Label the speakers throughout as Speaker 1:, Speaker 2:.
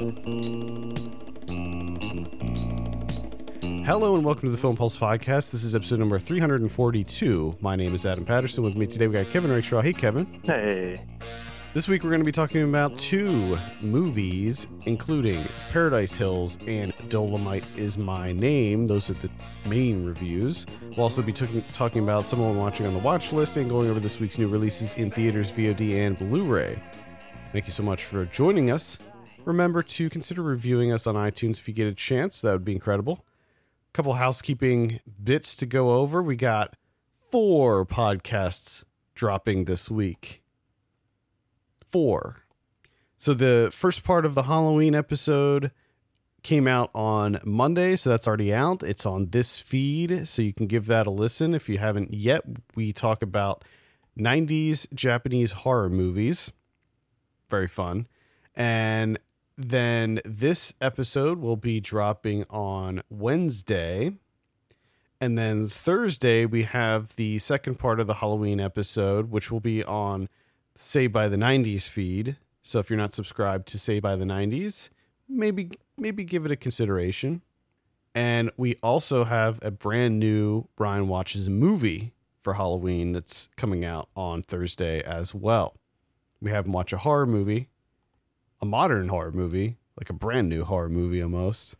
Speaker 1: Hello and welcome to the Film Pulse podcast. This is episode number 342. My name is Adam Patterson. With me today we got Kevin Rakestraw. Hey, Kevin.
Speaker 2: Hey.
Speaker 1: This week we're going to be talking about two movies, including Paradise Hills and Dolomite is My Name. Those are the main reviews. We'll also be talking talking about someone watching on the watch list and going over this week's new releases in theaters, VOD, and Blu ray. Thank you so much for joining us. Remember to consider reviewing us on iTunes if you get a chance. That would be incredible. A couple housekeeping bits to go over. We got four podcasts dropping this week. Four. So the first part of the Halloween episode came out on Monday, so that's already out. It's on this feed, so you can give that a listen if you haven't yet. We talk about 90s Japanese horror movies. Very fun. And then this episode will be dropping on Wednesday. And then Thursday, we have the second part of the Halloween episode, which will be on Say by the 90s feed. So if you're not subscribed to Say by the 90s, maybe maybe give it a consideration. And we also have a brand new Ryan Watches movie for Halloween that's coming out on Thursday as well. We have him watch a horror movie, a modern horror movie, like a brand new horror movie almost.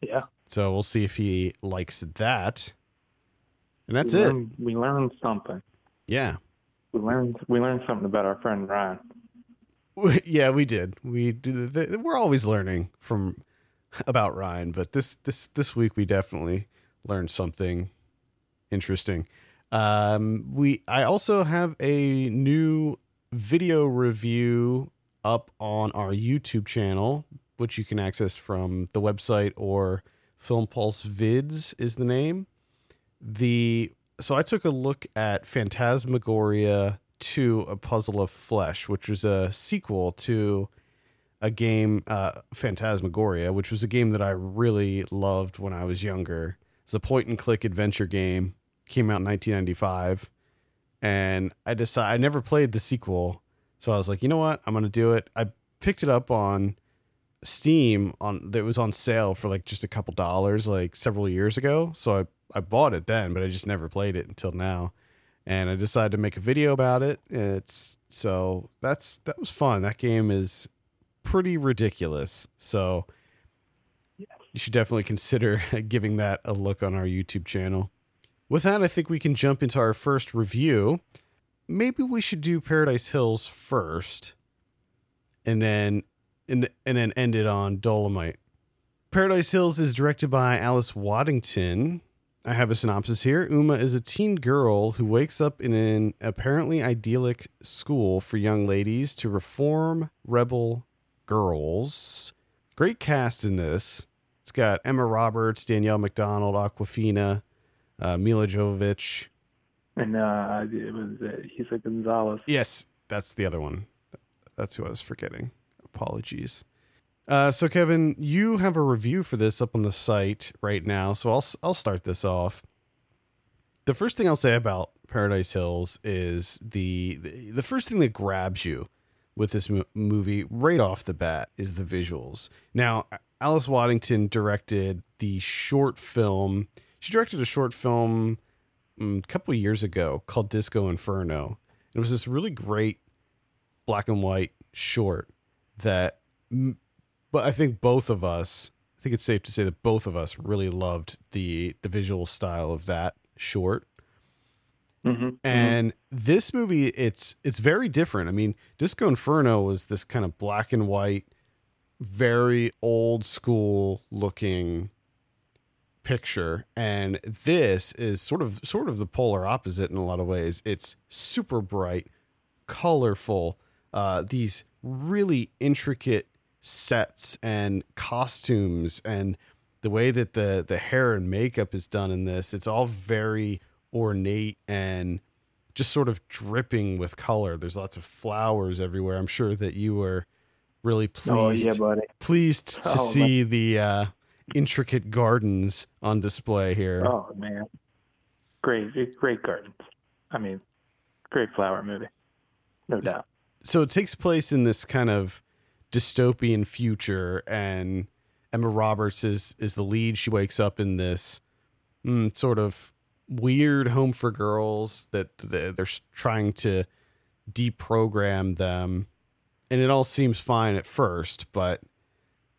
Speaker 2: Yeah.
Speaker 1: So we'll see if he likes that. And that's
Speaker 2: we
Speaker 1: it.
Speaker 2: We learned something.
Speaker 1: Yeah.
Speaker 2: We learned we learned something about our friend Ryan.
Speaker 1: We- Yeah, we did. We do. th- We're always learning from about Ryan, but this this this week we definitely learned something interesting. Um, we I also have a new video review up on our YouTube channel, which you can access from the website or Film Pulse Vids is the name. The so I took a look at Phantasmagoria 2 A Puzzle of Flesh, which was a sequel to a game uh Phantasmagoria, which was a game that I really loved when I was younger. It's a point and click adventure game. Came out in 1995 and I decided I never played the sequel. So I was like, "You know what? I'm going to do it." I picked it up on Steam on that was on sale for like just a couple dollars like several years ago. So I I bought it then, but I just never played it until now. And I decided to make a video about it. It's so that's that was fun. That game is pretty ridiculous. So you should definitely consider giving that a look on our YouTube channel. With that, I think we can jump into our first review. Maybe we should do Paradise Hills first and then and, and then end it on Dolomite. Paradise Hills is directed by Alice Waddington. I have a synopsis here. Uma is a teen girl who wakes up in an apparently idyllic school for young ladies to reform rebel girls. Great cast in this. It's got Emma Roberts, Danielle Macdonald, Awkwafina, uh, Milla Jovovich.
Speaker 2: And uh it was uh, Eiza Gonzalez.
Speaker 1: Yes, that's the other one. That's who I was forgetting. Apologies. Uh, so Kevin, you have a review for this up on the site right now, so I'll I'll start this off. The first thing I'll say about Paradise Hills is the the, the first thing that grabs you with this mo- movie right off the bat is the visuals. Now, Alice Waddington directed the short film. She directed a short film a couple of years ago called Disco Inferno. It was this really great black and white short that mm, but I think both of us I think it's safe to say that both of us really loved the the visual style of that short.
Speaker 2: Mm-hmm.
Speaker 1: And this movie it's it's very different. I mean, Disco Inferno was this kind of black and white very old school looking picture and this is sort of sort of the polar opposite in a lot of ways. It's super bright, colorful, uh these really intricate sets and costumes and the way that the the hair and makeup is done in this it's all very ornate and just sort of dripping with color there's lots of flowers everywhere i'm sure that you were really
Speaker 2: Oh
Speaker 1: pleased
Speaker 2: yeah, buddy.
Speaker 1: pleased to
Speaker 2: Oh,
Speaker 1: see the uh intricate gardens on display here
Speaker 2: Oh man. Great great gardens. I mean, great flower movie. No doubt.
Speaker 1: so it takes place in this kind of dystopian future and Emma Roberts is is the lead. She wakes up in this mm, sort of weird home for girls that they're trying to deprogram them and it all seems fine at first but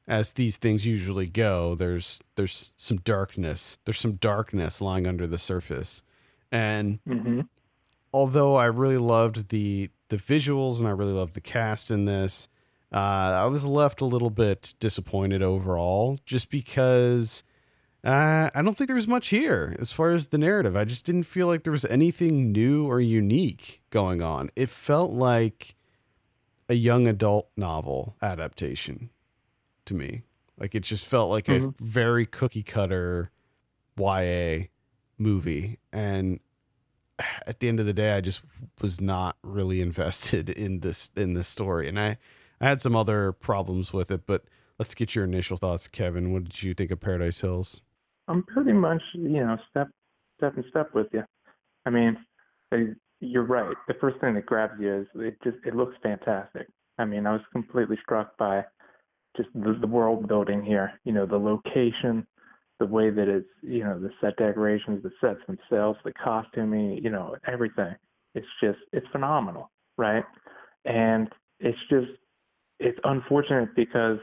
Speaker 1: as these things usually go there's there's some darkness there's some darkness lying under the surface and
Speaker 2: mm-hmm.
Speaker 1: although i really loved the the visuals and i really loved the cast in this uh, i was left a little bit disappointed overall just because uh, I don't think there was much here as far as the narrative. I just didn't feel like there was anything new or unique going on. It felt like a young adult novel adaptation to me. Like it just felt like mm-hmm. a very cookie cutter YA movie. And at the end of the day, I just was not really invested in this in this story. And I, I had some other problems with it, but let's get your initial thoughts, Kevin. What did you think of Paradise Hills?
Speaker 2: I'm pretty much, you know, step step and step with you. I mean, you're right. The first thing that grabs you is it just it looks fantastic. I mean, I was completely struck by just the, the world building here. You know, the location, the way that it's, you know, the set decorations, the sets themselves, the costuming, you know, everything. It's just it's phenomenal, right? And it's just it's unfortunate because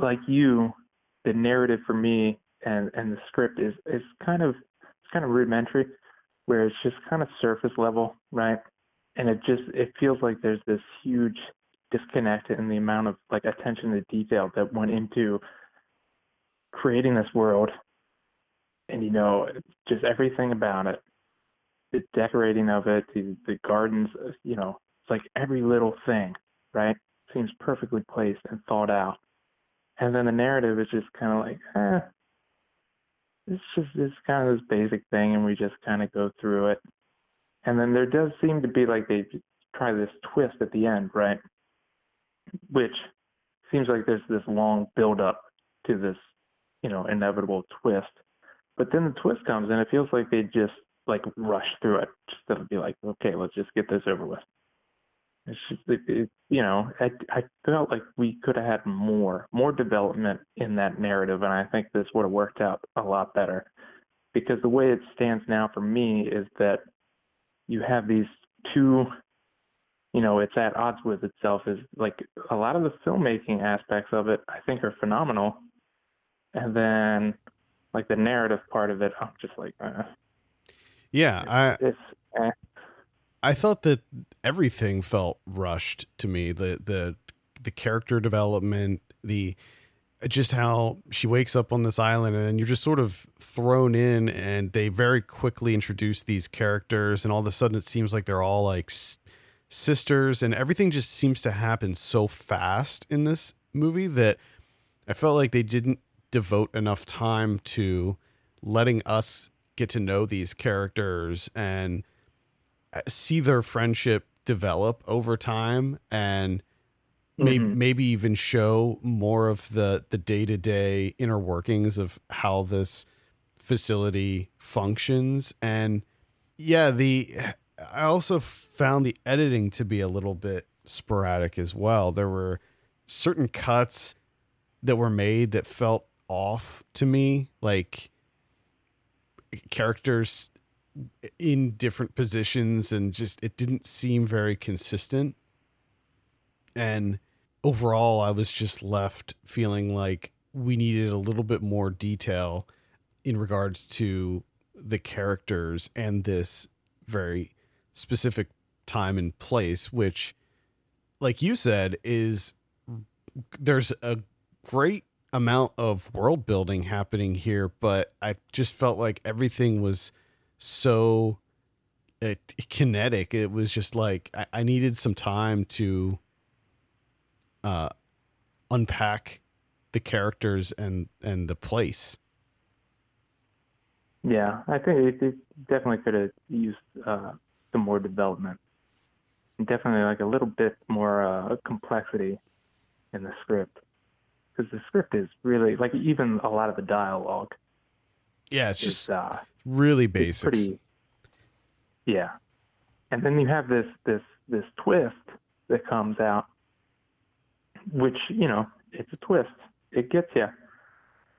Speaker 2: like you, the narrative for me and and the script is is kind of it's kind of rudimentary, where it's just kind of surface level, right? And it just it feels like there's this huge disconnect in the amount of like attention to detail that went into creating this world, and you know just everything about it, the decorating of it, the the gardens, you know, it's like every little thing, right? Seems perfectly placed and thought out. And then the narrative is just kind of like, eh, it's just it's kind of this basic thing, and we just kind of go through it. And then there does seem to be like they try this twist at the end, right? Which seems like there's this long build up to this, you know, inevitable twist. But then the twist comes, and it feels like they just like rush through it, just to be like, okay, let's just get this over with. It's just, it, it, you know, I, I felt like we could have had more, more development in that narrative, and I think this would have worked out a lot better. Because the way it stands now for me is that you have these two, you know, it's at odds with itself. Is like a lot of the filmmaking aspects of it, I think, are phenomenal, and then like the narrative part of it, I'm just like, uh,
Speaker 1: yeah, I.
Speaker 2: It's, eh.
Speaker 1: I thought that everything felt rushed to me. The the the character development, the just how she wakes up on this island and then you're just sort of thrown in and they very quickly introduce these characters and all of a sudden it seems like they're all like s- sisters and everything just seems to happen so fast in this movie that I felt like they didn't devote enough time to letting us get to know these characters and see their friendship develop over time and maybe mm-hmm. maybe even show more of the the day-to-day inner workings of how this facility functions and yeah the i also found the editing to be a little bit sporadic as well there were certain cuts that were made that felt off to me like characters in different positions and just it didn't seem very consistent. And overall, I was just left feeling like we needed a little bit more detail in regards to the characters and this very specific time and place, which, like you said, is there's a great amount of world building happening here, but I just felt like everything was so uh, kinetic. It was just like I, I needed some time to uh, unpack the characters and and the place.
Speaker 2: Yeah, I think it, it definitely could have used uh, some more development. Definitely like a little bit more uh, complexity in the script because the script is really like even a lot of the dialogue.
Speaker 1: Yeah, it's is, just uh, really basic. Pretty,
Speaker 2: yeah, and then you have this this this twist that comes out which you know it's a twist. It gets you,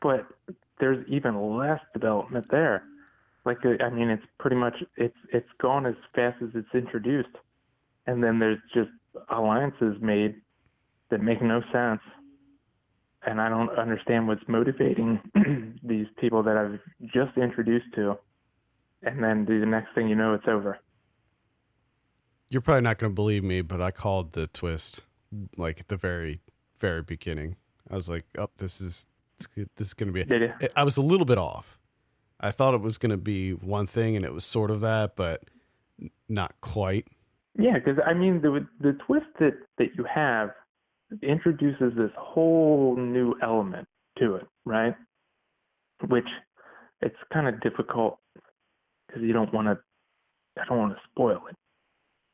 Speaker 2: but there's even less development there. Like uh, I mean, it's pretty much it's it's gone as fast as it's introduced, and then there's just alliances made that make no sense. And I don't understand what's motivating these people that I've just introduced to. And then the next thing you know, it's over.
Speaker 1: You're probably not going to believe me, but I called the twist like at the very, very beginning. I was like, "Oh, this is this is going to be."
Speaker 2: You?
Speaker 1: I was a little bit off. I thought it was going to be one thing, and it was sort of that, but not quite.
Speaker 2: Yeah, because I mean, the the twist that that you have introduces this whole new element to it, right? Which it's kind of difficult because you don't want to. I don't want to spoil it,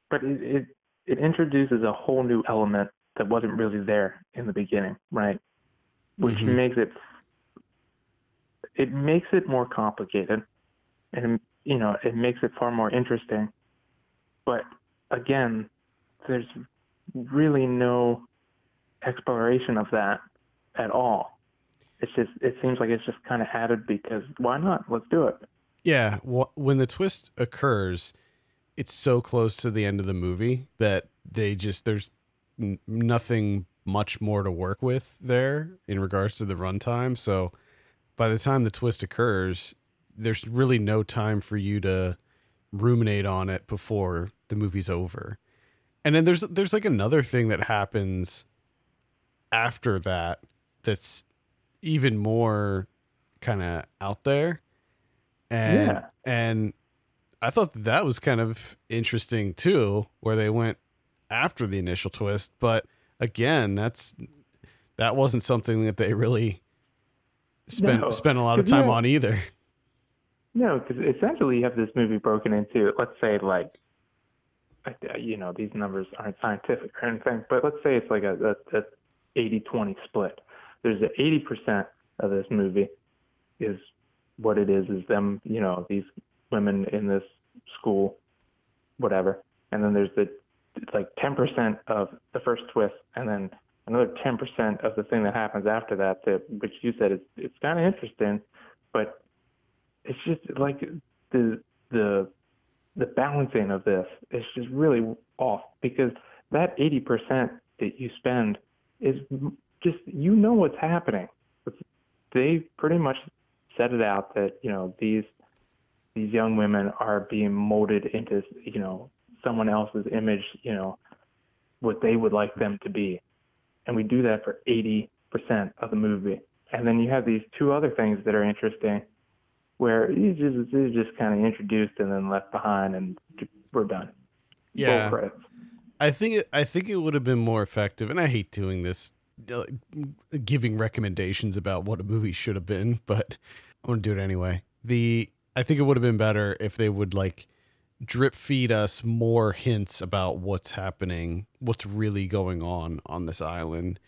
Speaker 2: but it, it it introduces a whole new element that wasn't really there in the beginning, right? Which
Speaker 1: Mhm.
Speaker 2: makes it it makes it more complicated, and you know it makes it far more interesting. But again, there's really no exploration of that at all. It's just it seems like it's just kind of added because why not? Let's do it.
Speaker 1: Yeah, wh- when the twist occurs, it's so close to the end of the movie that they just there's nothing much more to work with there in regards to the runtime. So by the time the twist occurs, there's really no time for you to ruminate on it before the movie's over. And then there's there's like another thing that happens after that that's even more kind of out there and
Speaker 2: Yeah.
Speaker 1: and I thought that, that was kind of interesting too, where they went after the initial twist. But again, that's that wasn't something that they really spent
Speaker 2: No,
Speaker 1: spent a lot of time on either.
Speaker 2: No, because essentially you have this movie broken into, let's say, like, you know, these numbers aren't scientific or anything, but let's say it's like a, a, a 80-20 split. There's a 80% of this movie is what it is, is them, you know, these women in this school, whatever. And then there's the, it's like 10% of the first twist, and then another 10% of the thing that happens after that, that which you said is, it's kind of interesting, but it's just like the the the balancing of this is just really off because that 80% that you spend is just you know what's happening. They pretty much set it out that you know these these young women are being molded into you know someone else's image, you know what they would like them to be, and we do that for 80% of the movie. And then you have these two other things that are interesting where he's just he's just kind of introduced and then left behind, and we're done.
Speaker 1: Yeah. I think it, I think it would have been more effective, and I hate doing this, uh, giving recommendations about what a movie should have been, but I'm gonna do it anyway. The I think it would have been better if they would like drip feed us more hints about what's happening, what's really going on on this island,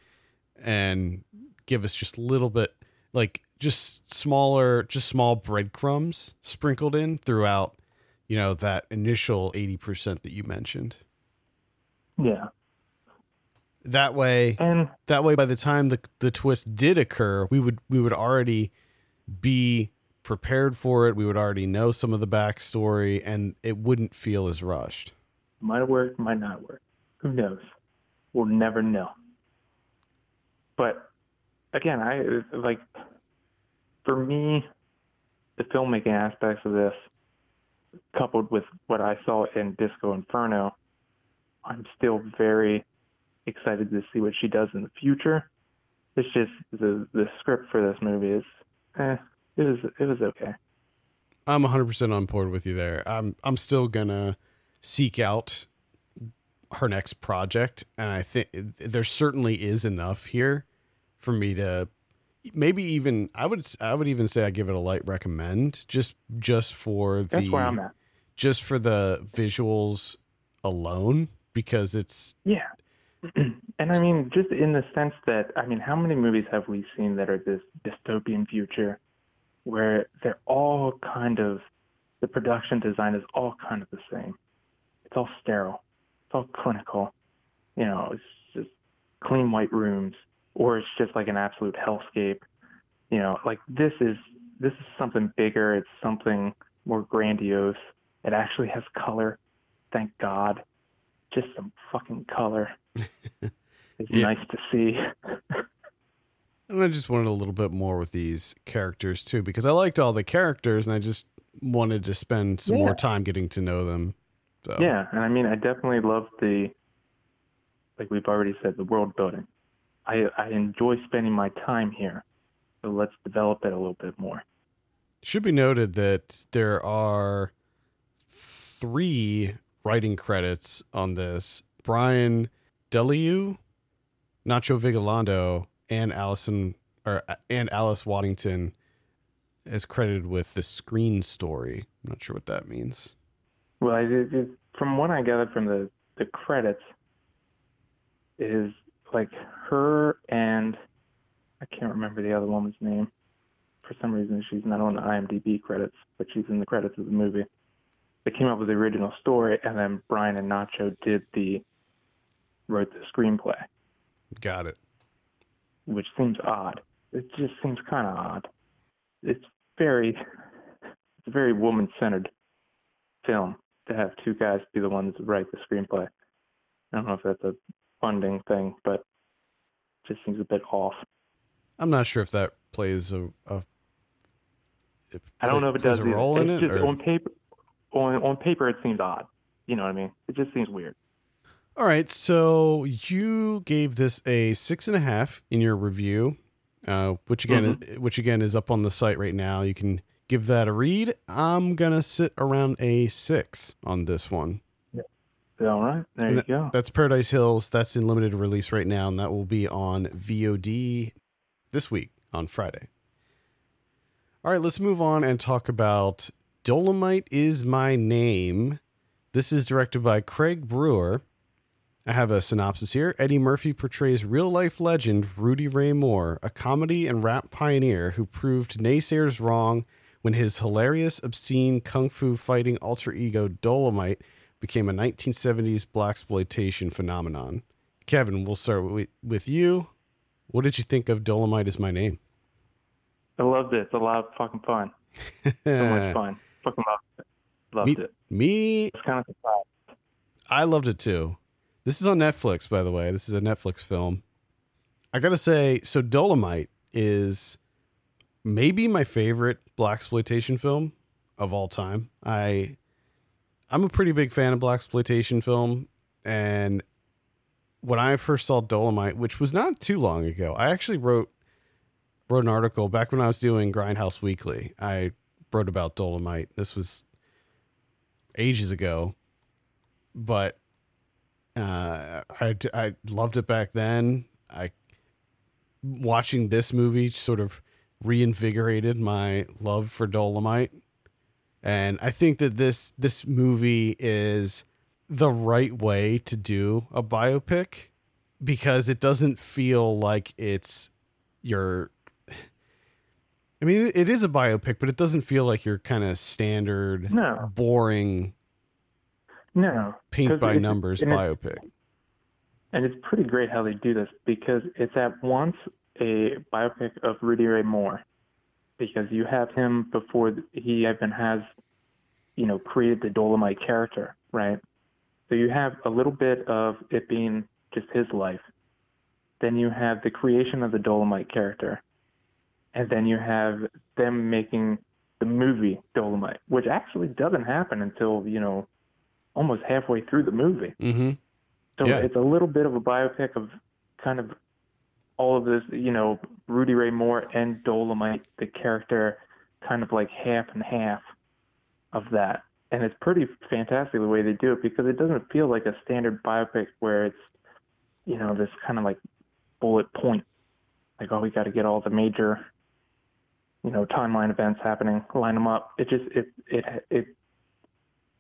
Speaker 1: and give us just a little bit, like just smaller, just small breadcrumbs sprinkled in throughout, you know, that initial eighty percent that you mentioned.
Speaker 2: Yeah,
Speaker 1: That way,
Speaker 2: and
Speaker 1: that way, by the time the the twist did occur, we would we would already be prepared for it. We would already know some of the backstory, and it wouldn't feel as rushed.
Speaker 2: might work, might not work. Who knows? We'll never know. But again, I like for me, the filmmaking aspects of this, coupled with what I saw in Disco Inferno, I'm still very excited to see what she does in the future. It's just the the script for this movie is, eh, it was it was okay.
Speaker 1: I'm 100% on board with you there. I'm I'm still gonna seek out her next project, and I think there certainly is enough here for me to maybe even I would I would even say I give it a light recommend just just for
Speaker 2: That's
Speaker 1: the
Speaker 2: where I'm at.
Speaker 1: just for the visuals alone because it's
Speaker 2: Yeah. and I mean, just in the sense that, I mean, how many movies have we seen that are this dystopian future where they're all kind of, the production design is all kind of the same? It's all sterile, it's all clinical. You know, it's just clean white rooms or it's just like an absolute hellscape. You know, like this is this is something bigger. It's something more grandiose. It actually has color. Thank God. Just some fucking color. it's
Speaker 1: Yeah.
Speaker 2: nice to see.
Speaker 1: And I just wanted a little bit more with these characters too, because I liked all the characters and I just wanted to spend some
Speaker 2: Yeah.
Speaker 1: more time getting to know them. So
Speaker 2: Yeah, and I mean, I definitely love the, like we've already said, the world building. I I enjoy spending my time here, so let's develop it a little bit more.
Speaker 1: should be noted that there are three writing credits on this. Brian DeLeeuw, Nacho Vigalondo, and Allison or uh, and Alice Waddington is credited with the screen story. I'm not sure what that means.
Speaker 2: Well, it, it, from what I gathered from the the credits, is like her and I can't remember the other woman's name. For some reason, she's not on the IMDb credits, but she's in the credits of the movie. They came up with the original story, and then Brian and Nacho did the wrote the screenplay.
Speaker 1: Got it.
Speaker 2: Which seems odd. It just seems kind of odd. It's very, it's a very woman-centered film to have two guys be the ones that write the screenplay. I don't know if that's a funding thing, but it just seems a bit off.
Speaker 1: I'm not sure if that plays a. a if
Speaker 2: I don't know if it does
Speaker 1: a
Speaker 2: either.
Speaker 1: role in
Speaker 2: it's
Speaker 1: it.
Speaker 2: just
Speaker 1: or-
Speaker 2: on paper. On on paper, it seems odd. You know what I mean? It just seems weird.
Speaker 1: All right, so you gave this a six and a half in your review, uh, which again,
Speaker 2: Mm-hmm.
Speaker 1: which again is up on the site right now. You can give that a read. I'm gonna sit around a six on this one.
Speaker 2: All right, there
Speaker 1: And
Speaker 2: you
Speaker 1: that-
Speaker 2: go.
Speaker 1: That's Paradise Hills. That's in limited release right now, and that will be on VOD this week on Friday. All right, let's move on and talk about Dolomite is My Name. This is directed by Craig Brewer. I have a synopsis here. Eddie Murphy portrays real life legend Rudy Ray Moore, a comedy and rap pioneer who proved naysayers wrong when his hilarious, obscene kung fu fighting alter ego Dolomite became a 1970s blaxploitation phenomenon. Kevin, we'll start with, with you. What did you think of Dolomite is My Name?
Speaker 2: I loved it. It's a lot of fucking fun. So much fun. Fucking loved it. Loved
Speaker 1: me,
Speaker 2: it.
Speaker 1: me,
Speaker 2: It's kind of surprised.
Speaker 1: I loved it too. This is on Netflix, by the way. This is a Netflix film. I gotta say, so Dolomite is maybe my favorite black exploitation film of all time. I I'm a pretty big fan of black exploitation film, and when I first saw Dolomite, which was not too long ago, I actually wrote wrote an article back when I was doing Grindhouse Weekly. I wrote about Dolomite. This was ages ago, but uh, I I loved it back then. I watching this movie sort of reinvigorated my love for Dolomite, and I think that this this movie is the right way to do a biopic because it doesn't feel like it's your I mean, it is a biopic, but it doesn't feel like your kind of standard,
Speaker 2: No.
Speaker 1: boring,
Speaker 2: No.
Speaker 1: Paint by numbers
Speaker 2: and
Speaker 1: biopic.
Speaker 2: And it's pretty great how they do this because it's at once a biopic of Rudy Ray Moore, because you have him before he even has, you know, created the Dolomite character, right? So you have a little bit of it being just his life. Then you have the creation of the Dolomite character. And then you have them making the movie Dolomite, which actually doesn't happen until, you know, almost halfway through the movie.
Speaker 1: Mm-hmm.
Speaker 2: So
Speaker 1: Yeah.
Speaker 2: it's a little bit of a biopic of kind of all of this, you know, Rudy Ray Moore and Dolomite, the character, kind of like half and half of that. And it's pretty fantastic the way they do it because it doesn't feel like a standard biopic where it's, you know, this kind of like bullet point, like, oh, we got to get all the major, you know, timeline events happening, line them up. It just, it, it, it,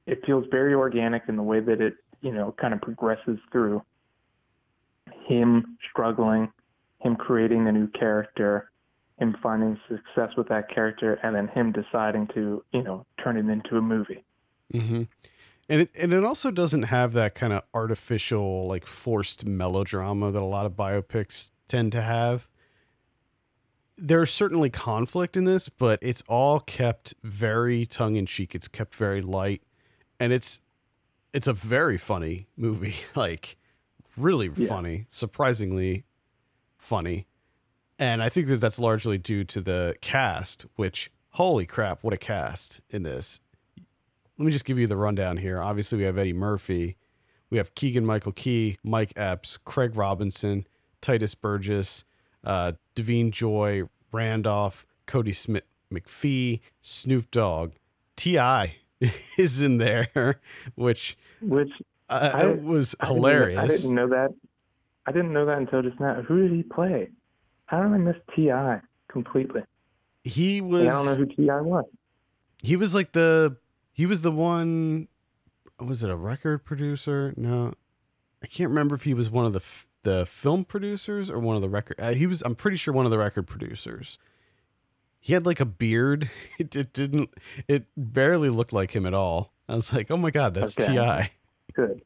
Speaker 2: it feels very organic in the way that it, you know, kind of progresses through him struggling, him creating a new character, him finding success with that character, and then him deciding to, you know, turn it into a movie.
Speaker 1: Mm-hmm. and it and it also doesn't have that kind of artificial like forced melodrama that a lot of biopics tend to have there's certainly conflict in this but it's all kept very tongue-in-cheek it's kept very light and it's it's a very funny movie like really
Speaker 2: Yeah.
Speaker 1: funny surprisingly funny and i think that that's largely due to the cast which holy crap what a cast in this let me just give you the rundown here. Obviously, we have Eddie Murphy, we have Keegan Michael Key, Mike Epps, Craig Robinson, Tituss Burgess, uh, Da'Vine Joy, Randolph, Cody Smith McPhee, Snoop Dogg, T.I. is in there, which
Speaker 2: Which
Speaker 1: uh,
Speaker 2: I-
Speaker 1: was
Speaker 2: I
Speaker 1: hilarious.
Speaker 2: I didn't know that. I didn't know that until just now. Who did he play? How did I miss T.I. completely?
Speaker 1: he was
Speaker 2: I don't know who T.I. was.
Speaker 1: he was like the he was the one was it a record producer no i can't remember if he was one of the f- the film producers or one of the record uh, he was i'm pretty sure one of the record producers he had like a beard it, it didn't it barely looked like him at all i was like oh my god that's
Speaker 2: Okay.
Speaker 1: T.I.
Speaker 2: Good.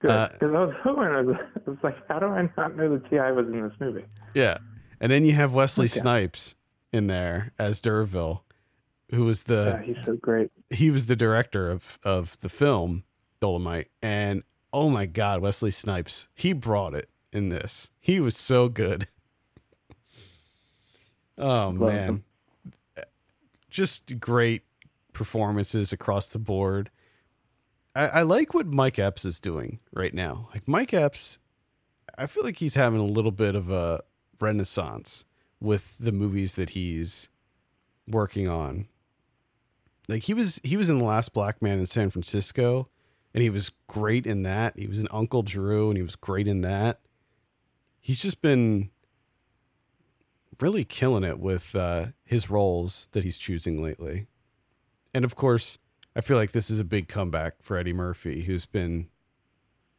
Speaker 2: Good.
Speaker 1: Uh,
Speaker 2: Because I was hoping, I was, I was like, how do I not know that T.I. was in this movie?
Speaker 1: yeah and then you have wesley
Speaker 2: Okay.
Speaker 1: snipes in there as D'Urville, who was the
Speaker 2: yeah, he's so great.
Speaker 1: he was the director of of the film Dolomite, and oh my god, Wesley Snipes, he brought it in this. He was so good. Oh
Speaker 2: Love
Speaker 1: man, just great performances across the board. I, I like what Mike Epps is doing right now. Like Mike Epps, I feel like he's having a little bit of a renaissance with the movies that he's working on. Like he was he was in the last black man in san francisco and he was great in that. He was in uncle drew and he was great in that. He's just been really killing it with uh, his roles that he's choosing lately and of course i feel like this is a big comeback for eddie murphy who's been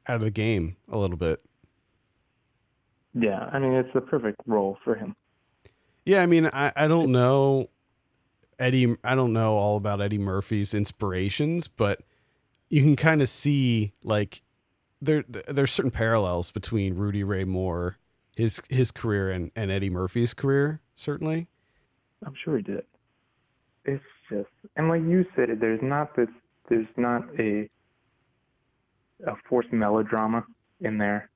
Speaker 1: out of the game a little bit
Speaker 2: Yeah, I mean, it's the perfect role for him.
Speaker 1: Yeah, I mean, I, I don't know Eddie. I don't know all about Eddie Murphy's inspirations, but you can kind of see like there there's certain parallels between Rudy Ray Moore, his his career, and and Eddie Murphy's career. Certainly,
Speaker 2: I'm sure he did. It's just, and like you said, there's not this, there's not a, a forced melodrama in there,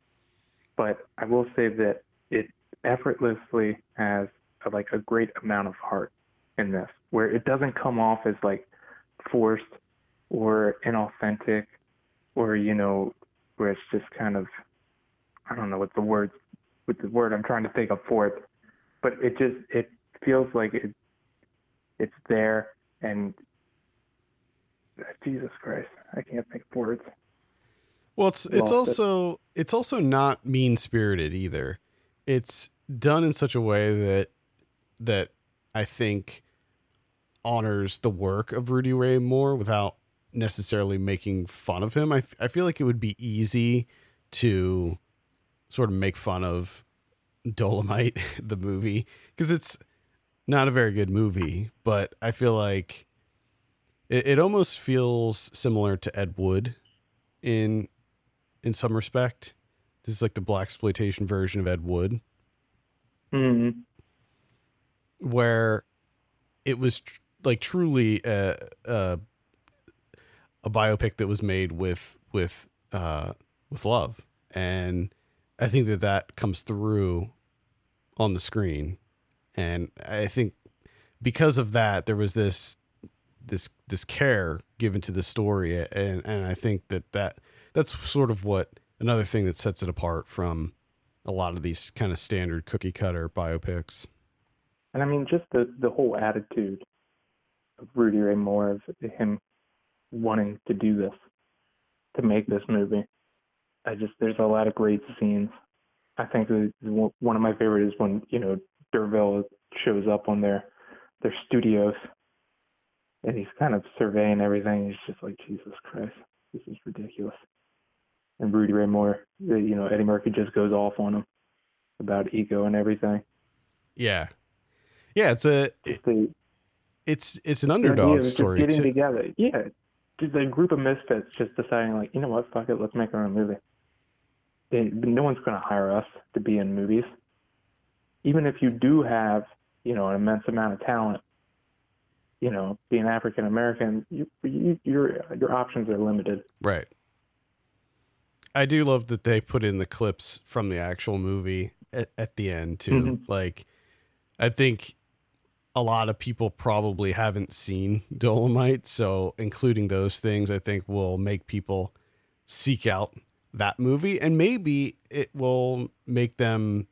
Speaker 2: but I will say that it effortlessly has a, like a great amount of heart in this, where it doesn't come off as like forced or inauthentic, or you know, where it's just kind of, I don't know what the word, what the word I'm trying to think of for it, but it just it feels like it it's there and Jesus Christ, I can't think of words.
Speaker 1: well, it's it's
Speaker 2: it.
Speaker 1: also it's also not mean spirited either. It's done in such a way that that I think honors the work of Rudy Ray Moore without necessarily making fun of him. I, I feel like it would be easy to sort of make fun of Dolomite, the movie, because it's not a very good movie, but I feel like it, it almost feels similar to Ed Wood in in some respect. This is like the black exploitation version of Ed Wood
Speaker 2: Mm-hmm.
Speaker 1: where it was tr- like truly a, a a biopic that was made with with uh with love and i think that that comes through on the screen. And i think because of that there was this this this care given to the story. And and i think that that that's sort of what another thing that sets it apart from a lot of these kind of standard cookie cutter biopics.
Speaker 2: And I mean, just the the whole attitude of Rudy Ray Moore of him wanting to do this, to make this movie. I just there's a lot of great scenes. I think one of my favorite is when you know D'Urville shows up on their their studios, and he's kind of surveying everything. He's just like Jesus Christ, this is ridiculous. And Rudy Ray Moore, uh, you know Eddie Murphy just goes off on him about ego and everything.
Speaker 1: Yeah, yeah. It's a it-
Speaker 2: The,
Speaker 1: it's it's an underdog
Speaker 2: just
Speaker 1: story
Speaker 2: getting
Speaker 1: too.
Speaker 2: together. Yeah, just a group of misfits just deciding like, you know what, fuck it, let's make our own movie. They, no one's going to hire us to be in movies. Even if you do have, you know, an immense amount of talent, you know, being African American, you, you, your your options are limited.
Speaker 1: Right. I do love that they put in the clips from the actual movie at, at the end too.
Speaker 2: Mhm.
Speaker 1: Like, I think a lot of people probably haven't seen Dolomite, so including those things, I think will make people seek out that movie, and maybe it will make them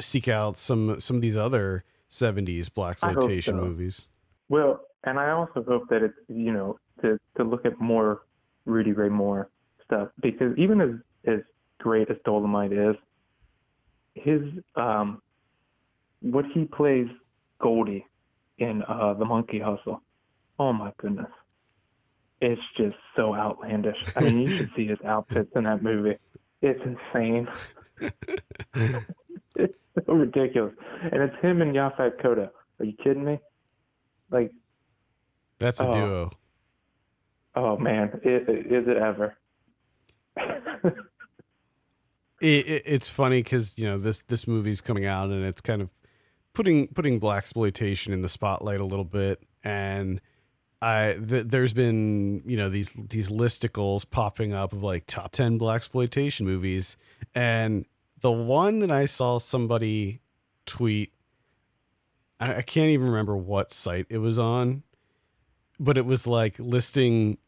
Speaker 1: seek out some some of these other '70s black exploitation
Speaker 2: so.
Speaker 1: movies.
Speaker 2: Well, and I also hope that it's you know to to look at more Rudy Ray Moore stuff because even as as great as Dolomite is, his um what he plays Goldie in uh the Monkey Hustle. Oh my goodness. It's just so outlandish. I mean, you should see his outfits in that movie. It's insane. it's so ridiculous. And it's him and Yaphet Kotto. Are you kidding me? Like
Speaker 1: That's a
Speaker 2: Oh.
Speaker 1: duo.
Speaker 2: Oh man, i- i- is it ever?
Speaker 1: it, it, it's funny because you know this this movie's coming out and it's kind of putting putting black exploitation in the spotlight a little bit and I th- there's been you know these these listicles popping up of like top 10 black exploitation movies. And the one that I saw somebody tweet I, I can't even remember what site it was on but it was like listing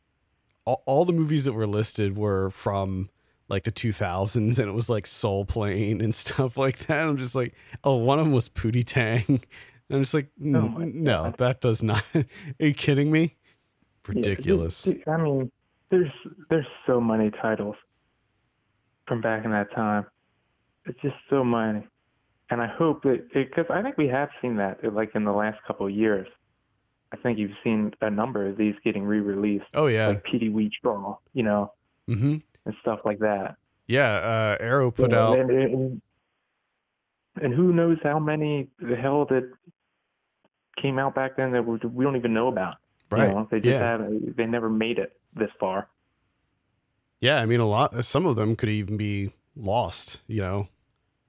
Speaker 1: all, all the movies that were listed were from like the 2000s and it was like soul plane and stuff like that. I'm just like oh one of them was pootie tang and i'm just like
Speaker 2: Oh
Speaker 1: no that does not are you kidding me
Speaker 2: Yeah,
Speaker 1: ridiculous
Speaker 2: dude, I mean, there's there's so many titles from back in that time. It's just so many, and I hope that because I think we have seen that like in the last couple of years. I think you've seen a number of these getting re-released,
Speaker 1: oh yeah
Speaker 2: like Petey Wheatstraw, you know,
Speaker 1: hmm
Speaker 2: and stuff like that.
Speaker 1: yeah uh arrow put
Speaker 2: know,
Speaker 1: out
Speaker 2: and, and, and who knows how many the hell that came out back then that we, we don't even know about.
Speaker 1: right
Speaker 2: You know, they just
Speaker 1: yeah
Speaker 2: have they never made it this far.
Speaker 1: yeah i mean a lot some of them could even be lost you know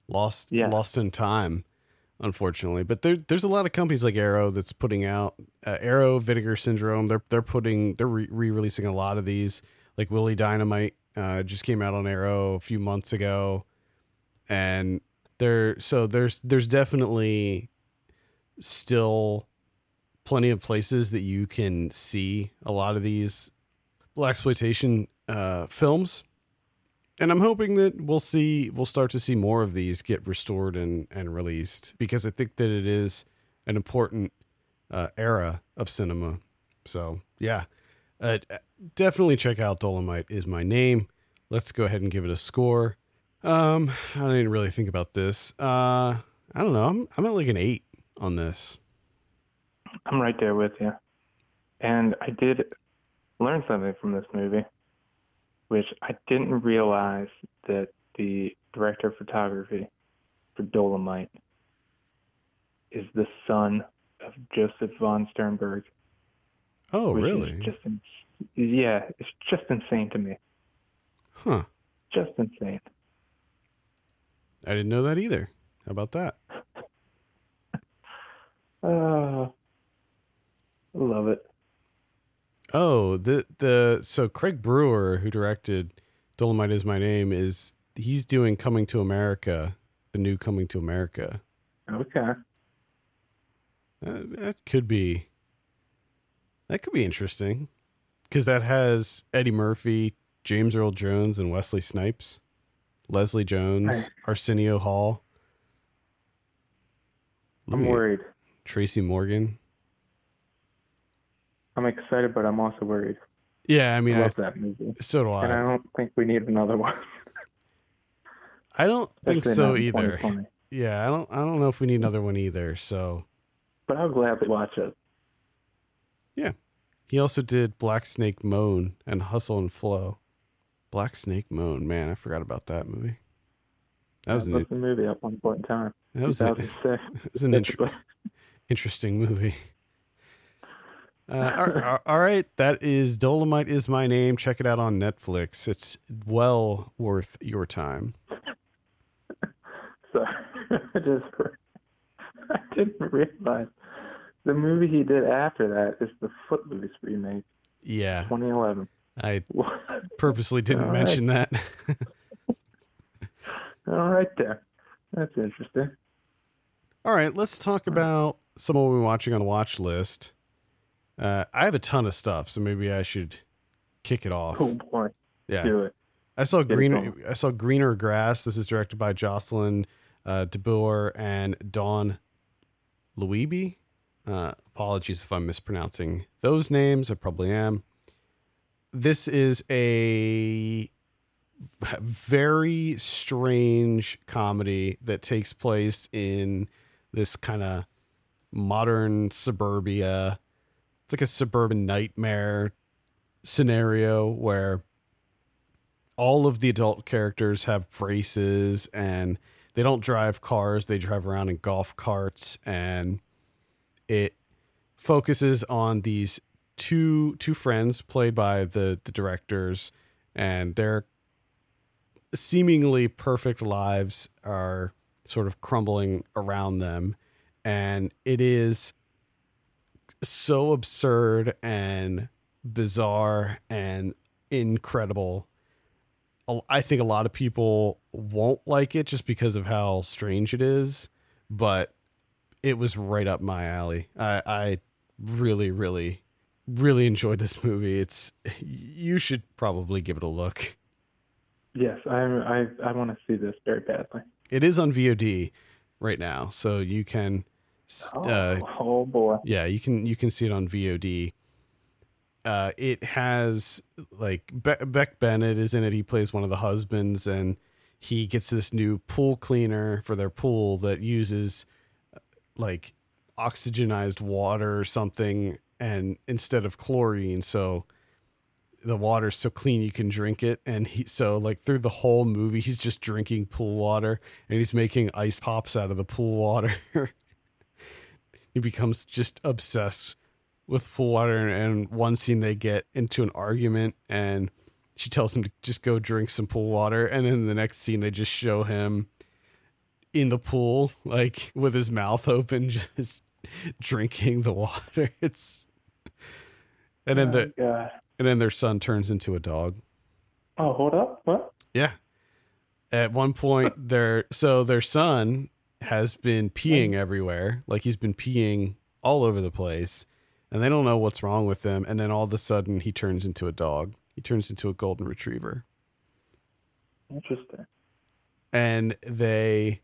Speaker 1: lost
Speaker 2: Yeah.
Speaker 1: lost in time unfortunately but there, there's a lot of companies like arrow that's putting out uh, arrow vinegar syndrome they're they're putting they're re- re-releasing a lot of these like willie dynamite uh, just came out on arrow a few months ago and there so there's there's definitely still plenty of places that you can see a lot of these black exploitation uh, films. And i'm hoping that we'll see we'll start to see more of these get restored and and released because i think that it is an important uh, era of cinema. So yeah uh, definitely check out dolomite is my name. Let's go ahead and give it a score. Um i didn't really think about this. Uh i don't know. I'm, I'm at like an eight on this
Speaker 2: I'm right there with you. And I did learn something from this movie, which I didn't realize that the director of photography for Dolomite is the son of Josef von Sternberg.
Speaker 1: oh really
Speaker 2: Just in, yeah, it's just insane to me.
Speaker 1: huh
Speaker 2: Just insane.
Speaker 1: i didn't know that either how about that
Speaker 2: Uh, I love it.
Speaker 1: Oh, the the so Craig Brewer, who directed Dolomite is my name, is he's doing Coming to America, the new Coming to America.
Speaker 2: Okay.
Speaker 1: Uh, that could be that could be interesting because that has Eddie Murphy, James Earl Jones, and Wesley Snipes, Leslie Jones. Arsenio Hall.
Speaker 2: I'm
Speaker 1: Look at
Speaker 2: worried.
Speaker 1: Tracy Morgan.
Speaker 2: I'm excited, but I'm also worried.
Speaker 1: Yeah, I mean,
Speaker 2: I
Speaker 1: I,
Speaker 2: love that movie.
Speaker 1: so do I.
Speaker 2: And I
Speaker 1: I.
Speaker 2: don't think we need another one.
Speaker 1: I don't think so either. Yeah, I don't. I don't know if we need another one either. So
Speaker 2: But I'll gladly watch it.
Speaker 1: Yeah, he also did Black Snake Moan and Hustle and Flow. Black Snake Moan, man, I forgot about that movie. That was
Speaker 2: I the movie up one point in time.
Speaker 1: that was an,
Speaker 2: 2006.
Speaker 1: it was an inter- interesting movie. Uh, all- all- right, that is Dolomite is my name. Check it out on Netflix. It's well worth your time.
Speaker 2: So I just I didn't realize the movie he did after that is the Footloose remake,
Speaker 1: Yeah,
Speaker 2: 2011.
Speaker 1: I purposely didn't
Speaker 2: All right.
Speaker 1: mention that.
Speaker 2: All right there. That's interesting.
Speaker 1: All right, let's talk about some of what we're watching on the watch list. Uh, I have a ton of stuff, so maybe I should kick it off.
Speaker 2: Oh boy,
Speaker 1: Yeah,
Speaker 2: do it.
Speaker 1: I saw
Speaker 2: Get
Speaker 1: greener. I saw Greener Grass. This is directed by Jocelyn uh, DeBoer and Dawn Luebbe. Uh, apologies if I'm mispronouncing those names. I probably am. This is a very strange comedy that takes place in this kind of modern suburbia. It's like a suburban nightmare scenario where all of the adult characters have braces and they don't drive cars. They drive around in golf carts. And it focuses on these two two friends played by the the directors. And their seemingly perfect lives are sort of crumbling around them and it is so absurd and bizarre and incredible I think a lot of people won't like it just because of how strange it is, but it was right up my alley. I, I really, really, really enjoyed this movie. It's you should probably give it a look.
Speaker 2: Yes, I I I want to see this very badly.
Speaker 1: It is on VOD right now, so you can,
Speaker 2: Oh,
Speaker 1: uh,
Speaker 2: oh boy.
Speaker 1: yeah, you can you can see it on VOD. Uh, it has like Be- Beck Bennett is in it. He plays one of the husbands, and he gets this new pool cleaner for their pool that uses uh, like oxygenized water or something, and instead of chlorine, so the water's so clean you can drink it. And he so like through the whole movie, he's just drinking pool water, and he's making ice pops out of the pool water. he becomes just obsessed with pool water and, one scene they get into an argument and she tells him to just go drink some pool water and then the next scene they just show him in the pool like with his mouth open just drinking the water it's and then the
Speaker 2: Oh,
Speaker 1: and then their son turns into a dog
Speaker 2: Oh, hold up. What?
Speaker 1: yeah. At one point, their so their son has been peeing everywhere, like he's been peeing all over the place, and they don't know what's wrong with him. And then all of a sudden, he turns into a dog. He turns into a golden retriever,
Speaker 2: Interesting.
Speaker 1: and they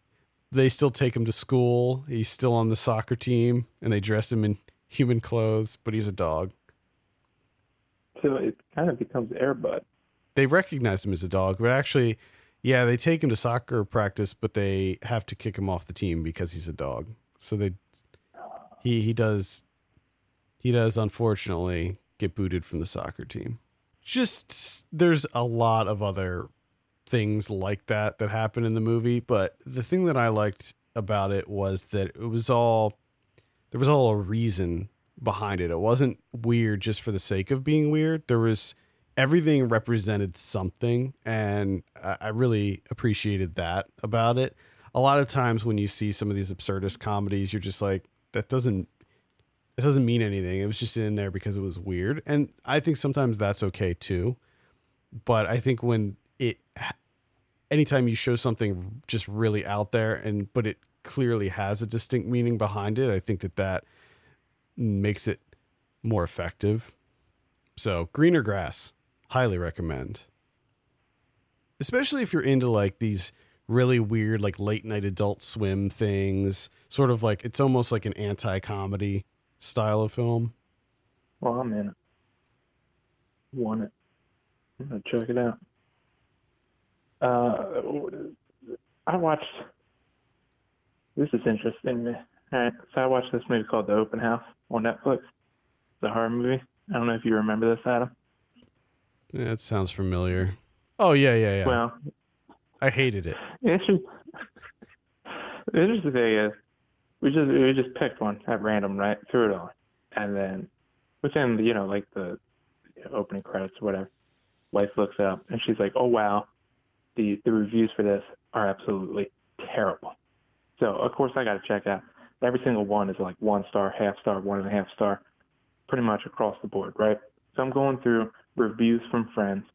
Speaker 1: they still take him to school. He's still on the soccer team, and they dress him in human clothes, but he's a dog.
Speaker 2: So it kind of becomes Airbud.
Speaker 1: they recognize him as a dog, but actually, yeah, they take him to soccer practice, but they have to kick him off the team because he's a dog. So they he he does he does unfortunately get booted from the soccer team. Just there's a lot of other things like that that happen in the movie, but the thing that I liked about it was that it was all there was all a reason behind it. It wasn't weird just for the sake of being weird. There was everything represented something, and I, I really appreciated that about it. A lot of times when you see some of these absurdist comedies, you're just like, that doesn't it doesn't mean anything. It was just in there because it was weird, and I think sometimes that's okay too. But I think when it, anytime you show something just really out there, and but it clearly has a distinct meaning behind it, I think that that makes it more effective. So, greener grass, highly recommend. Especially if you're into like these really weird, like late night adult swim things, sort of like it's almost like an anti comedy style of film.
Speaker 2: Well, I'm in it. Want it. I'm gonna check it out. Uh, I watched. This is interesting. All right, so I watched this movie called The Open House on Netflix. It's a horror movie. I don't know if you remember this, Adam.
Speaker 1: Yeah, it sounds familiar. Oh, yeah, yeah, yeah.
Speaker 2: Well,
Speaker 1: I hated it.
Speaker 2: it's just the interesting thing is we just we just picked one at random, right? Threw it on, and then within you know like the you know, opening credits or whatever. Wife looks up and she's like, "Oh wow, the the reviews for this are absolutely terrible." So of course I got to check out. Every single one is like one star, half star, one and a half star, pretty much across the board, right? So I'm going through reviews from friends,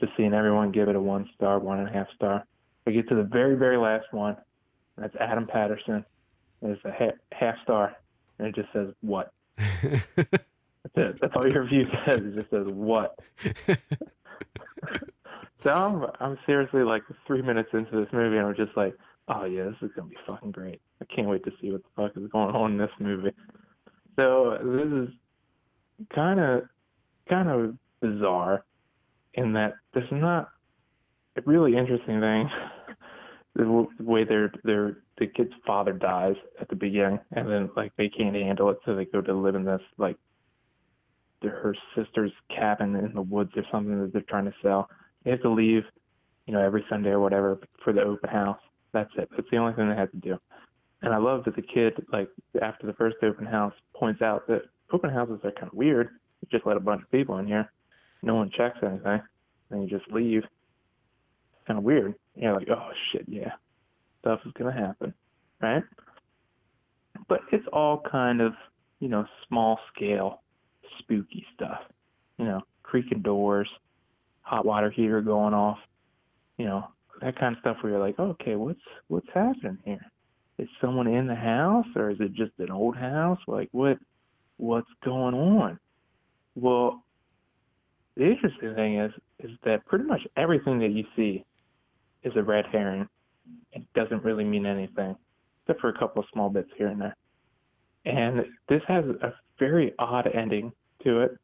Speaker 2: just seeing everyone give it a one star, one and a half star. I get to the very very last one. That's Adam Patterson. And it's a ha- half star, and it just says what. That's it. That's all your review says. It just says what. so I'm, I'm seriously like three minutes into this movie, and I'm just like, oh yeah, this is gonna be fucking great. I can't wait to see what the fuck is going on in this movie. So this is kind of kind of bizarre in that there's not a really interesting thing. the way their their the kid's father dies at the beginning, and then like they can't handle it, so they go to live in this like her sister's cabin in the woods or something that they're trying to sell. They have to leave, you know, every Sunday or whatever for the open house. That's it. That's the only thing they have to do. And I love that the kid, like after the first open house, points out that open houses are kind of weird. You just let a bunch of people in here, no one checks anything, and you just leave. It's kind of weird. You're like, oh shit, yeah, stuff is gonna happen, right? But it's all kind of, you know, small scale spooky stuff. You know, creaking doors, hot water heater going off, you know, that kind of stuff where you're like, okay, what's what's happening here? Is someone in the house or is it just an old house? Like what what's going on? Well, the interesting thing is is that pretty much everything that you see is a red herring. It doesn't really mean anything, except for a couple of small bits here and there. And this has a very odd ending to it,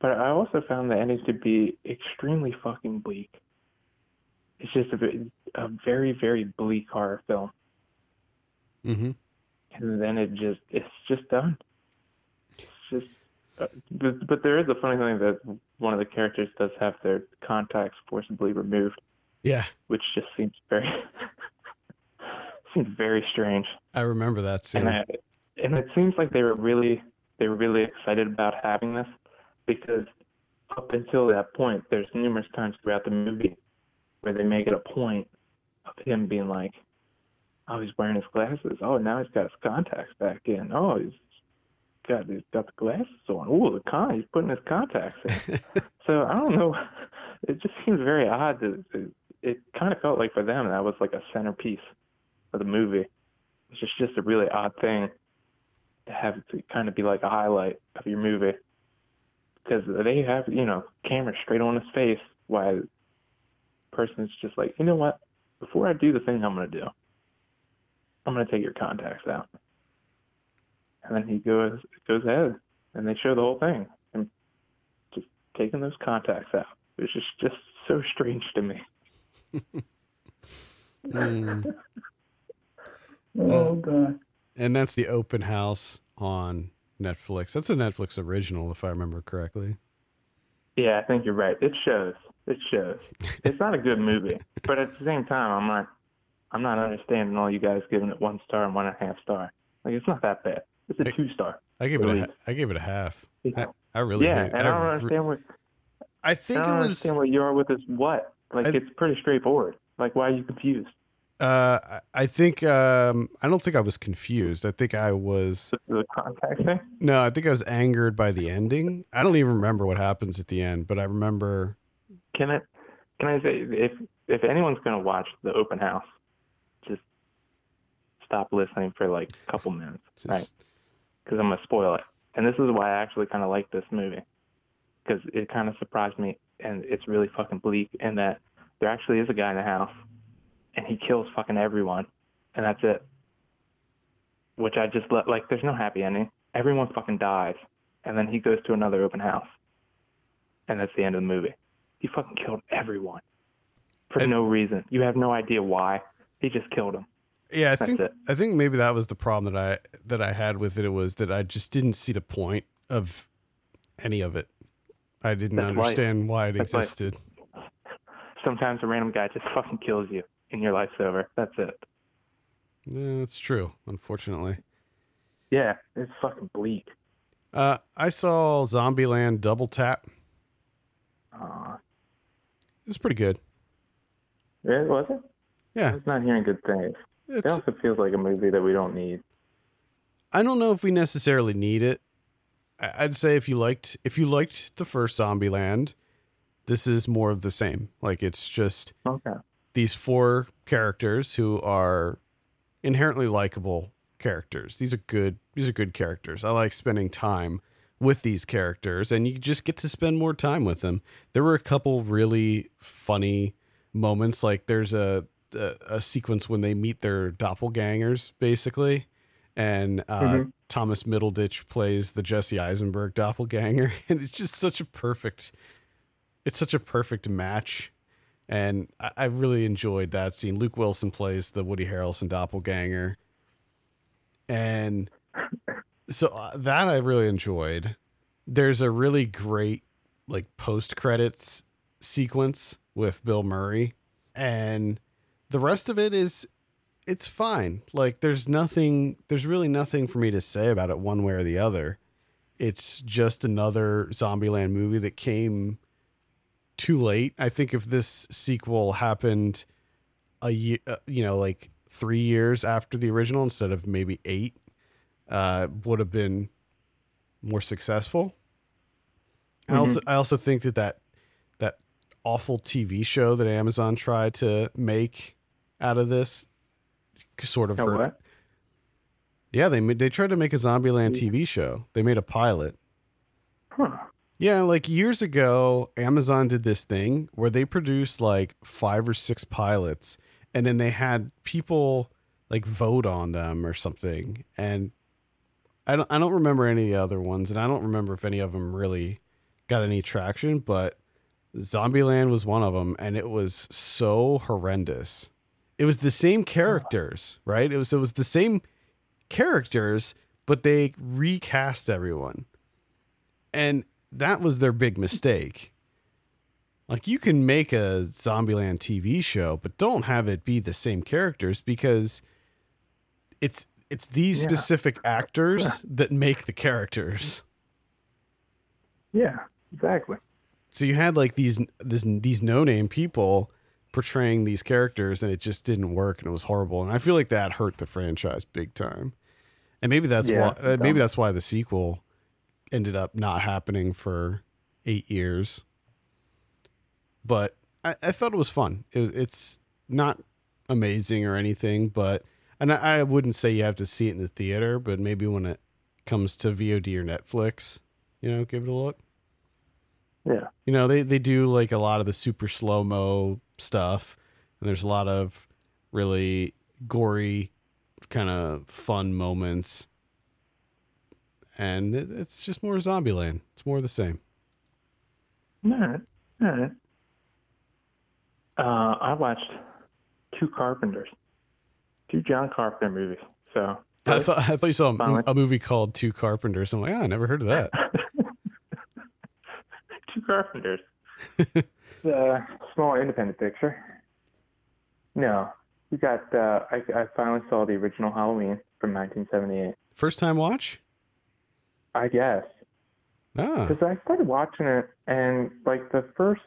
Speaker 2: but I also found the ending to be extremely fucking bleak. It's just a, a very, very bleak horror film.
Speaker 1: Mm-hmm.
Speaker 2: And then it just, it's just done. It's just, uh, but, but there is a funny thing that one of the characters does have their contacts forcibly removed.
Speaker 1: Yeah.
Speaker 2: Which just seems very, seems very strange.
Speaker 1: I remember that scene.
Speaker 2: And, I, and it seems like they were really they were really excited about having this because up until that point, there's numerous times throughout the movie where they make it a point of him being like, "Oh, he's wearing his glasses. Oh, now he's got his contacts back in. Oh, he's got he's got the glasses on. Oh, the con he's putting his contacts in." so I don't know. It just seems very odd. To, it, it kind of felt like for them that was like a centerpiece of the movie. It's just just a really odd thing to have to kind of be like a highlight of your movie because they have you know camera straight on his face while the person's just like you know what before I do the thing I'm gonna do I'm gonna take your contacts out and then he goes goes ahead and they show the whole thing and just taking those contacts out it's just just so strange to me
Speaker 1: mm.
Speaker 2: oh god
Speaker 1: and that's the open house on Netflix. That's a Netflix original, if I remember correctly.
Speaker 2: Yeah, I think you're right. It shows. It shows. It's not a good movie, but at the same time, I'm not. I'm not understanding all you guys giving it one star and one and a half star. Like it's not that bad. It's a two star.
Speaker 1: I gave it a. I gave it a half. I, I really.
Speaker 2: Yeah, and I, don't understand what.
Speaker 1: I think
Speaker 2: I don't
Speaker 1: it was.
Speaker 2: understand what you are with this. What? Like I, it's pretty straightforward. Like why are you confused?
Speaker 1: Uh, I think um, I don't think I was confused. I think I was
Speaker 2: the contact thing.
Speaker 1: No, I think I was angered by the ending. I don't even remember what happens at the end, but I remember.
Speaker 2: Can I can I say if if anyone's going to watch the open house, just stop listening for like a couple minutes, just... right? Because I'm gonna spoil it. And this is why I actually kind of like this movie because it kind of surprised me, and it's really fucking bleak in that there actually is a guy in the house and he kills fucking everyone, and that's it. Which I just let like, there's no happy ending. Everyone fucking dies, and then he goes to another open house, and that's the end of the movie. He fucking killed everyone for and, no reason. You have no idea why. He just killed them.
Speaker 1: Yeah, I
Speaker 2: that's
Speaker 1: think
Speaker 2: it.
Speaker 1: I think maybe that was the problem that I that I had with it. It was that I just didn't see the point of any of it. I didn't that's understand life. why it that's existed.
Speaker 2: Sometimes a random guy just fucking kills you and your life's over. That's it.
Speaker 1: Yeah, that's true. Unfortunately.
Speaker 2: Yeah, it's fucking bleak.
Speaker 1: Uh, I saw Zombieland Double Tap.
Speaker 2: Uh,
Speaker 1: It's pretty good.
Speaker 2: it was it?
Speaker 1: Yeah.
Speaker 2: I was not hearing good things. It also feels like a movie that we don't need.
Speaker 1: I don't know if we necessarily need it. I'd say if you liked if you liked the first Zombieland, this is more of the same. Like it's just
Speaker 2: Okay.
Speaker 1: these four characters who are inherently likable characters. These are good these are good characters. I like spending time with these characters and you just get to spend more time with them. There were a couple really funny moments like there's a a, a sequence when they meet their doppelgangers basically and uh,
Speaker 2: Mhm.
Speaker 1: Thomas Middleditch plays the Jesse Eisenberg doppelganger and it's just such a perfect it's such a perfect match and I, I really enjoyed that scene. Luke Wilson plays the Woody Harrelson doppelganger, and so uh, that I really enjoyed. There's a really great like post credits sequence with Bill Murray, and the rest of it is it's fine. Like there's nothing, there's really nothing for me to say about it one way or the other. It's just another Zombieland movie that came too late. I think if this sequel happened a year, uh, you know, like three years after the original instead of maybe eight, uh, would have been more successful. I also, I also think that that awful TV show that Amazon tried to make out of this sort of hurt.
Speaker 2: what?
Speaker 1: Yeah, they they tried to make a Zombieland TV show. They made a pilot.
Speaker 2: Huh.
Speaker 1: Yeah, like years ago, Amazon did this thing where they produced like five or six pilots and then they had people like vote on them or something. And I don't I don't remember any of the other ones and I don't remember if any of them really got any traction, but Zombieland was one of them and it was so horrendous. It was the same characters, right? It was it was the same characters, but they recast everyone. And that was their big mistake. Like you can make a Zombieland TV show, but don't have it be the same characters because it's it's these
Speaker 2: Yeah.
Speaker 1: specific actors that make the characters.
Speaker 2: Yeah, exactly.
Speaker 1: So you had like these this these no name people portraying these characters, and it just didn't work, and it was horrible. And I feel like that hurt the franchise big time. And maybe that's
Speaker 2: Yeah,
Speaker 1: why uh, maybe that's why the sequel ended up not happening for eight years. But I, I thought it was fun. It, was- it's not amazing or anything, but and I, I wouldn't say you have to see it in the theater, but maybe when it comes to VOD or Netflix, you know, give it a look.
Speaker 2: Yeah.
Speaker 1: You know, they they do like a lot of the super slow mo stuff, and there's a lot of really gory, kind of fun moments, and it, it's just more Zombieland. It's more the same.
Speaker 2: All right. All right. Uh, I watched two Carpenters, two John Carpenter movies. So
Speaker 1: I thought I thought you saw a, a movie called Two Carpenters. I'm like, oh, I never heard of that.
Speaker 2: two Carpenters. it's a small independent picture. No, we got. Uh, I, I finally saw the original Halloween from 1978.
Speaker 1: First time watch?
Speaker 2: I guess
Speaker 1: Ah,
Speaker 2: because I started watching it and like the first,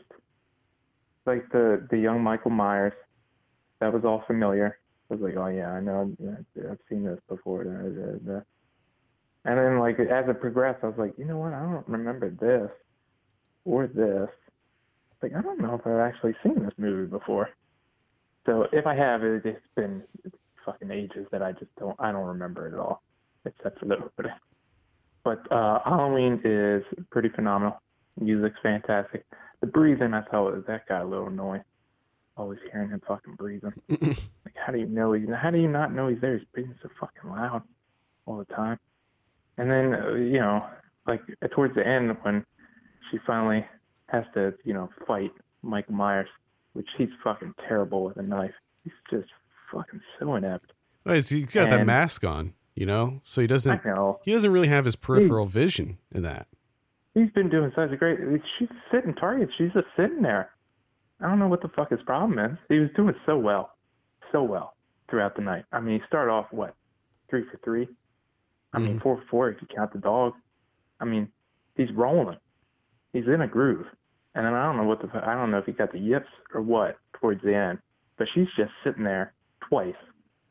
Speaker 2: like the the young Michael Myers, that was all familiar. I was like, oh yeah, I know, I've seen this before. And then like as it progressed, I was like, you know what? I don't remember this or this. Like I don't know if I've actually seen this movie before. So if I have, it, it's been fucking ages that I just don't I don't remember it at all, except for the opening. But uh, Halloween is pretty phenomenal. Music's fantastic. The breathing, I thought was that got a little annoying. Always hearing him fucking breathing. Like, how do you know he's? How do you not know he's there? He's breathing so fucking loud all the time. And then, uh, you know, like towards the end when she finally has to, you know, fight Mike Myers, which he's fucking terrible with a knife. He's just fucking so inept.
Speaker 1: Well, he's- he's got that mask on, you know, so he doesn't he doesn't really have his peripheral vision in that.
Speaker 2: He's been doing such a great. She's sitting target. She's just sitting there. I don't know what the fuck his problem is. He was doing so well, so well throughout the night. I mean, he started off what three for three. I mean,
Speaker 1: Mhm.
Speaker 2: four for four if you count the dog. I mean, he's rolling. He's in a groove. And then I don't know what the I don't know if he got the yips or what towards the end, but she's just sitting there twice.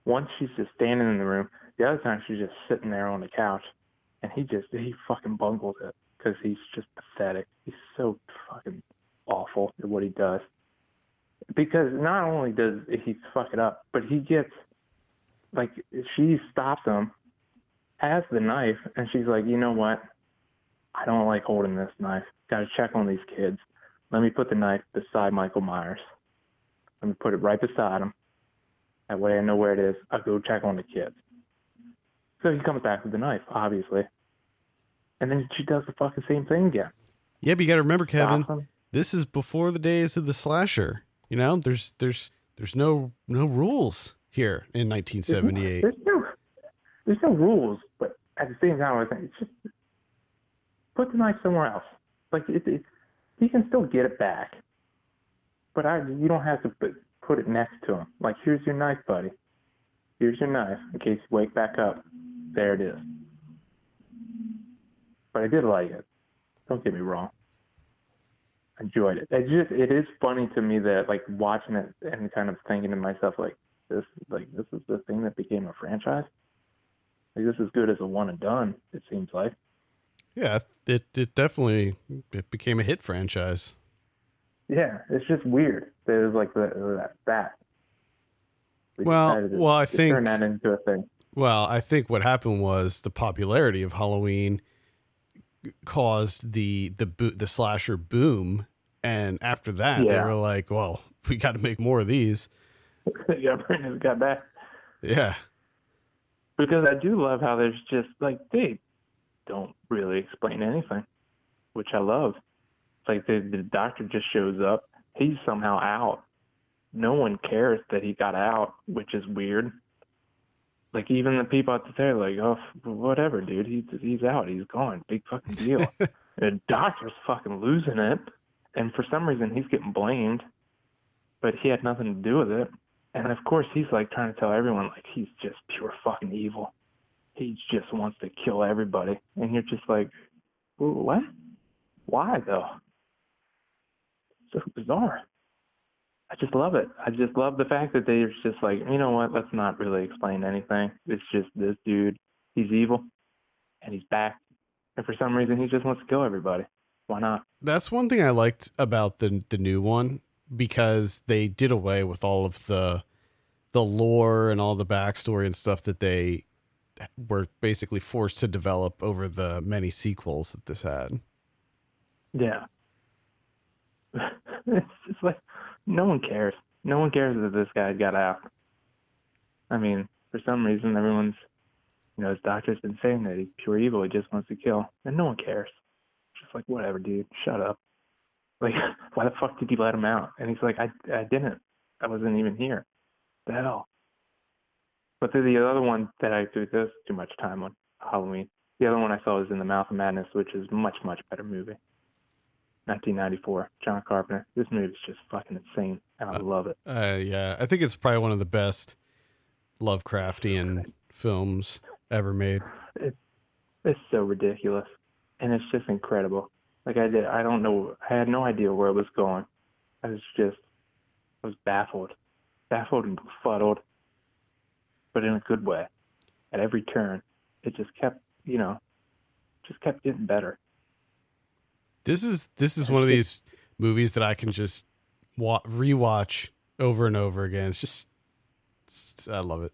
Speaker 2: Once she's just standing in the room. The other time she's just sitting there on the couch, and he just he fucking bungles it because he's just pathetic. He's so fucking awful at what he does. Because not only does he fuck it up, but he gets like she stops him, has the knife, and she's like, you know what? I don't like holding this knife. Got to check on these kids. Let me put the knife beside Michael Myers. Let me put it right beside him. That way I know where it is. I'll go check on the kids. So he comes back with the knife, obviously. And then she does the fucking same thing again.
Speaker 1: Yeah, but you got to remember, Kevin, this is before the days of the slasher. You know, there's there's there's no no rules here in 1978.
Speaker 2: There's no, there's no rules, but at the same time, I like, it's just put the knife somewhere else. Like it, it, he can still get it back, but I, you don't have to put, put it next to him. Like, here's your knife, buddy. Here's your knife in case you wake back up. There it is. But I did like it. Don't get me wrong. I enjoyed it. It just it is funny to me that like watching it and kind of thinking to myself like this like this is the thing that became a franchise. Like this is good as a one and done. It seems like.
Speaker 1: Yeah, it it definitely it became a hit franchise.
Speaker 2: Yeah, it's just weird. that it was like the, that. that. We
Speaker 1: Well- well, I think-
Speaker 2: turn that into a thing.
Speaker 1: Well, I think what happened was the popularity of Halloween caused the the bo- the slasher boom, and after that, they were like, "Well, we got to make more of these."
Speaker 2: yeah, Brandon's got back
Speaker 1: Yeah,
Speaker 2: because I do love how there's just like they don't really explain anything, which I love. It's like the the doctor just shows up. He's somehow out. No one cares that he got out, which is weird. Like even the people out there, are like, oh, whatever, dude. He's he's out. He's gone. Big fucking deal. the doctor's fucking losing it, and for some reason he's getting blamed, but he had nothing to do with it. And of course he's like trying to tell everyone like he's just pure fucking evil. He just wants to kill everybody, and you're just like, what? Why though? So bizarre. I just love it. I just love the fact that they're just like, you know what? Let's not really explain anything. It's just this dude. He's evil, and he's back. And for some reason, he just wants to kill everybody. Why not?
Speaker 1: that's one thing I liked about the the new one because they did away with all of the the lore and all the backstory and stuff that they were basically forced to develop over the many sequels that this had.
Speaker 2: Yeah. it's just like no one cares. No one cares that this guy got out. I mean, for some reason, everyone's, you know, his doctor's been saying that he's pure evil. He just wants to kill, and no one cares. Just like whatever, dude. Shut up. Like, why the fuck did you let him out? And he's like, I, I didn't. I wasn't even here. The hell. But the, the other one that I do this too much time on Halloween. The other one I saw was in the Mouth of Madness, which is much much better movie. 1994, John Carpenter. This movie is just fucking insane, and I love it.
Speaker 1: Uh, yeah, I think it's probably one of the best Lovecraftian films ever made.
Speaker 2: It's so ridiculous, and it's just incredible. Like I did, I don't know, I had no idea where it was going. I was just, I was baffled, baffled and befuddled, but in a good way. At every turn, it just kept, you know, just kept getting better.
Speaker 1: This is this is one of these movies that I can just wa- rewatch over and over again. It's just, it's- I love it.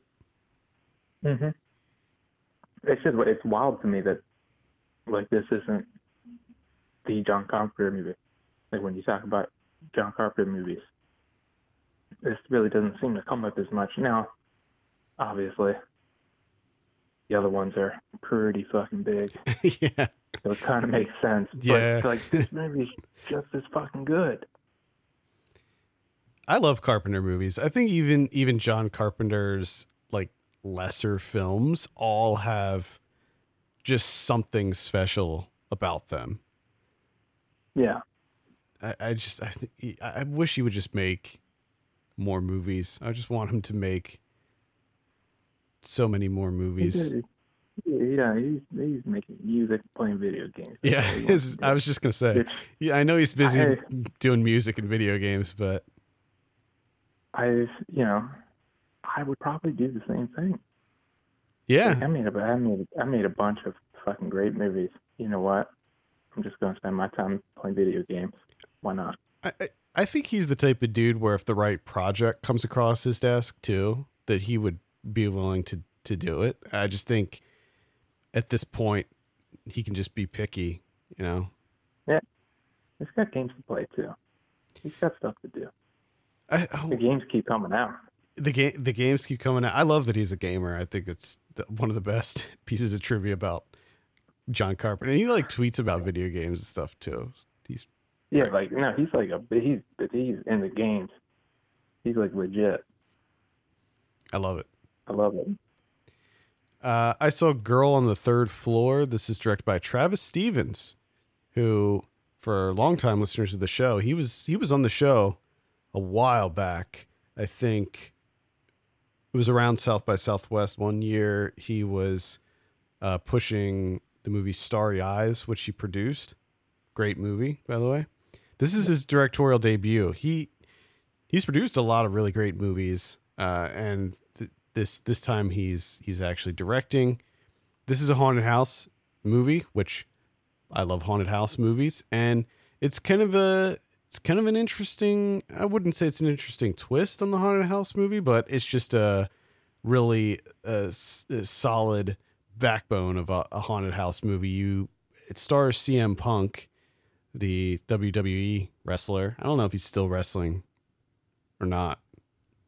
Speaker 2: Mm-hmm. It's just it's wild to me that like this isn't the John Carpenter movie. Like when you talk about John Carpenter movies, this really doesn't seem to come up as much now. Obviously, the other ones are pretty fucking big,
Speaker 1: yeah,
Speaker 2: so it kind of makes sense.
Speaker 1: Yeah.
Speaker 2: But like this movie's just as fucking good.
Speaker 1: I love Carpenter movies. I think even even John Carpenter's like lesser films all have just something special about them.
Speaker 2: Yeah.
Speaker 1: I, I just I think I I wish he would just make more movies. I just want him to make so many more movies.
Speaker 2: Yeah, he's he's making music, playing video games. That's
Speaker 1: Yeah,
Speaker 2: all he wants
Speaker 1: his. I was just gonna say. Yeah, I know he's busy
Speaker 2: I-
Speaker 1: doing music and video games, but
Speaker 2: I, you know, I would probably do the same thing.
Speaker 1: yeah,
Speaker 2: Like, I made a, I made, I made a bunch of fucking great movies. You know what? I'm just gonna spend my time playing video games. Why not?
Speaker 1: I, I I think he's the type of dude where if the right project comes across his desk too, that he would be willing to to do it. I just think at this point he can just be picky, you know.
Speaker 2: Yeah, he's got games to play too. He's got stuff to do.
Speaker 1: I,
Speaker 2: The
Speaker 1: oh,
Speaker 2: games keep coming out.
Speaker 1: the game the games keep coming out. I love that he's a gamer. I think it's the, one of the best pieces of trivia about John Carpenter. And he like tweets about video games and stuff too. He's
Speaker 2: Yeah,
Speaker 1: Right.
Speaker 2: like no, he's like a he's he's in the games. He's like legit.
Speaker 1: I love it.
Speaker 2: I love it.
Speaker 1: Uh, I saw Girl on the Third Floor. This is directed by Travis Stevens, who, for longtime listeners of the show, he was he was on the show a while back. I think it was around South by Southwest one year. He was uh, pushing the movie Starry Eyes, which he produced. Great movie, by the way. This is his directorial debut. He he's produced a lot of really great movies, uh, and this this time he's he's actually directing. This is a haunted house movie, which I love haunted house movies, and it's kind of a it's kind of an interesting. I wouldn't say it's an interesting twist on the haunted house movie, but it's just a really s- a solid backbone of a, a haunted house movie. You it stars CM Punk, the WWE wrestler. I don't know if he's still wrestling or not.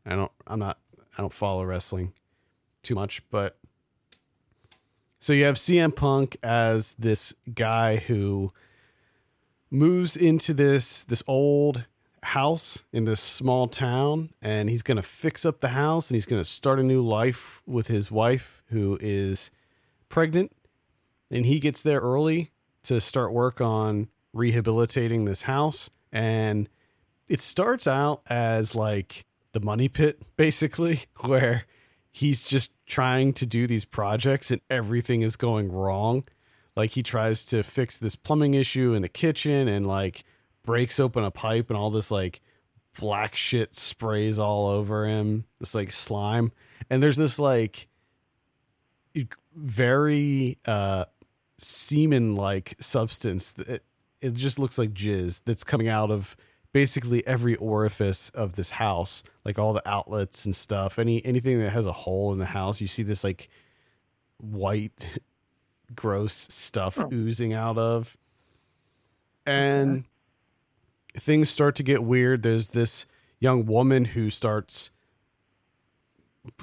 Speaker 1: I don't. I'm not. I don't follow wrestling too much, but so you have CM Punk as this guy who moves into this this old house in this small town and he's going to fix up the house and he's going to start a new life with his wife who is pregnant. And he gets there early to start work on rehabilitating this house and it starts out as like the money pit basically where he's just trying to do these projects and everything is going wrong. Like he tries to fix this plumbing issue in the kitchen and like breaks open a pipe and all this like black shit sprays all over him. This like slime. And there's this like very uh semen like substance that it just looks like jizz that's coming out of basically every orifice of this house like all the outlets and stuff any anything that has a hole in the house you see this like white gross stuff
Speaker 2: Oh.
Speaker 1: oozing out of. And things start to get weird. There's this young woman who starts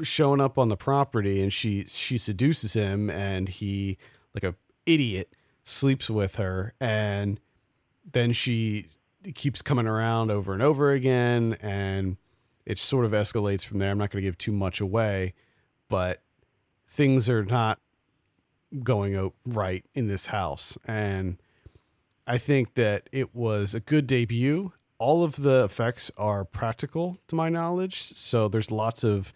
Speaker 1: showing up on the property and she she seduces him and he like a idiot sleeps with her. And then she keeps coming around over and over again and it sort of escalates from there. I'm not going to give too much away but things are not going out right in this house. And i think that it was a good debut. All of the effects are practical to my knowledge. So there's lots of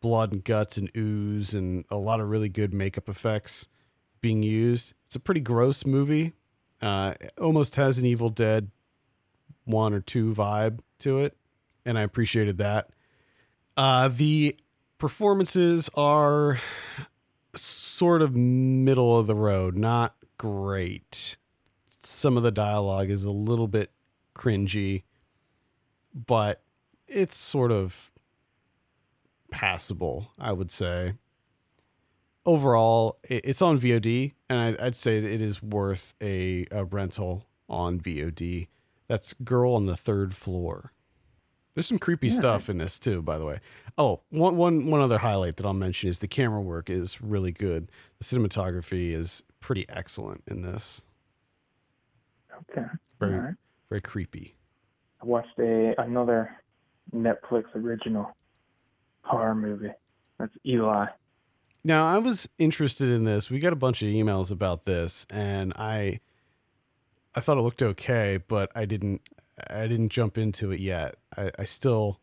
Speaker 1: blood and guts and ooze and a lot of really good makeup effects being used. It's a pretty gross movie. Uh almost has an evil dead one or two vibe to it and i appreciated that uh the performances are sort of middle of the road, not great. Some of the dialogue is a little bit cringy, but it's sort of passable, I would say. Overall, it's on VOD, and I'd say it is worth a, a rental on VOD. That's Girl on the Third Floor. There's some creepy
Speaker 2: Yeah.
Speaker 1: stuff in this too, by the way. Oh, one one one other highlight that I'll mention is the camera work is really good. The cinematography is pretty excellent in this.
Speaker 2: Okay.
Speaker 1: Very
Speaker 2: right.
Speaker 1: very creepy.
Speaker 2: I watched a another Netflix original horror movie. That's Eli.
Speaker 1: Now, I was interested in this. We got a bunch of emails about this and I I thought it looked okay, but I didn't I didn't jump into it yet. I, I still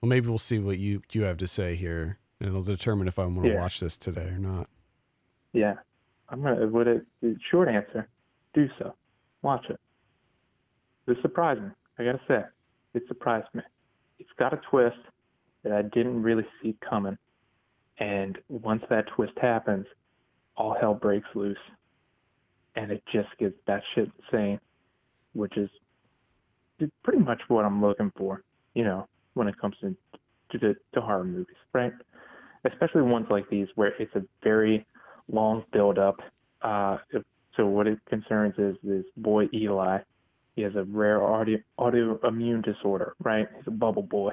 Speaker 1: well maybe we'll see what you you have to say here and it'll determine if I want to
Speaker 2: Yeah.
Speaker 1: watch this today or not.
Speaker 2: Yeah, I'm gonna. Would it? Short answer, do so. Watch it. It's surprising. I gotta say, it surprised me. It's got a twist that I didn't really see coming, and once that twist happens, all hell breaks loose, and it just gets that shit insane, which is pretty much what I'm looking for. You know, when it comes to to, to horror movies, right? Especially ones like these where it's a very long build up. Uh, so what it concerns is this boy Eli. He has a rare audio, autoimmune disorder, right? He's a bubble boy.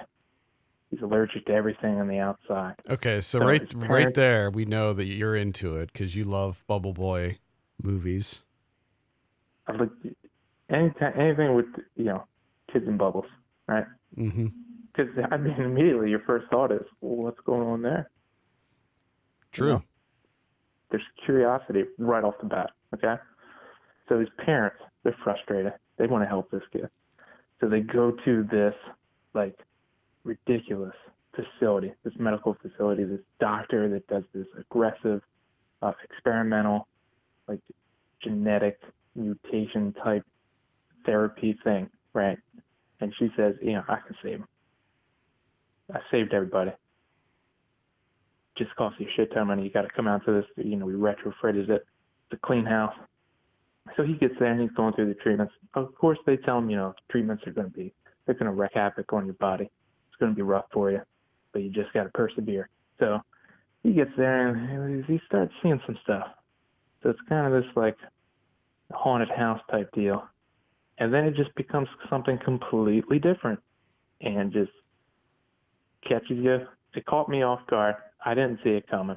Speaker 2: He's allergic to everything on the outside.
Speaker 1: Okay, so, so right parents, right there, we know that you're into it because you love Bubble Boy movies.
Speaker 2: I look anytime anything with you know kids and bubbles, right?
Speaker 1: Mm-hmm.
Speaker 2: Because I mean, immediately your first thought is, well, what's going on there?
Speaker 1: True. You know?
Speaker 2: There's curiosity right off the bat. Okay. So his parents, they're frustrated. They want to help this kid. So they go to this like ridiculous facility, this medical facility, this doctor that does this aggressive, uh, experimental, like genetic mutation type therapy thing, right? And she says, you know, I can save him. I saved everybody. Just costs you a shit ton of money. You got to come out to this. You know, we retrofitted it. A clean house. So he gets there and he's going through the treatments. Of course, they tell him, you know, treatments are going to be, they're going to wreak havoc on your body. It's going to be rough for you, but you just got to persevere. So he gets there and he starts seeing some stuff. So it's kind of this like haunted house type deal. And then it just becomes something completely different and just catches you. It caught me off guard. I didn't see it coming.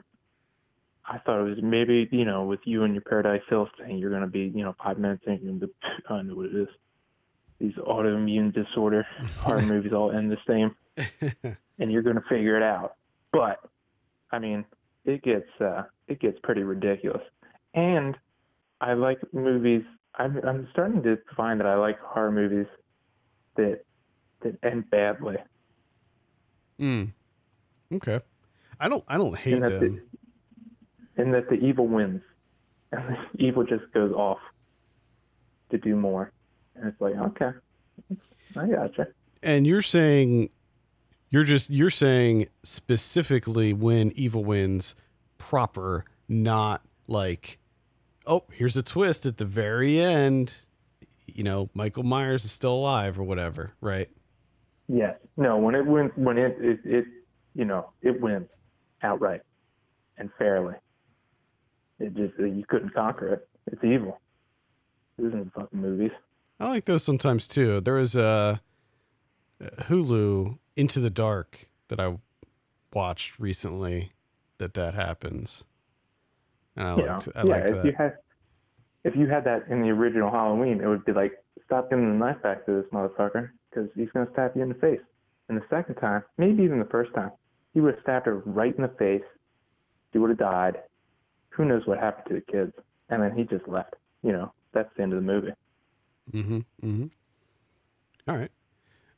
Speaker 2: I thought it was maybe, you know, with you and your Paradise Hills thing, you're going to be, you know, five minutes in, you're going to be, I know what it is. These autoimmune disorder horror movies all end the same, and you're going to figure it out. But, I mean, it gets, uh, it gets pretty ridiculous. And I like movies. I'm, I'm starting to find that I like horror movies that, that end badly.
Speaker 1: Hmm. Okay. I don't, I don't hate them
Speaker 2: and that the evil wins, and the evil just goes off to do more. And it's like, okay, I gotcha.
Speaker 1: And you're saying, you're just you're saying specifically when evil wins proper, not like, oh, here's a twist at the very end. You know, Michael Myers is still alive or whatever, right?
Speaker 2: Yes. No. When it wins, when it it, it you know it wins outright and fairly. It just you couldn't conquer it. It's evil. It isn't fucking movies.
Speaker 1: I like those sometimes too. There was a uh, Hulu Into the Dark that I watched recently. That that happens. And I
Speaker 2: yeah, liked, I yeah. if that. you had if you had that in the original Halloween, it would be like stop giving the knife back to this motherfucker because he's gonna stab you in the face. And the second time, maybe even the first time, he would have stabbed her right in the face. She would have died, who knows what happened to the kids? And then he just left. You know, that's the end of the movie.
Speaker 1: Mm-hmm. Mm-hmm. All right.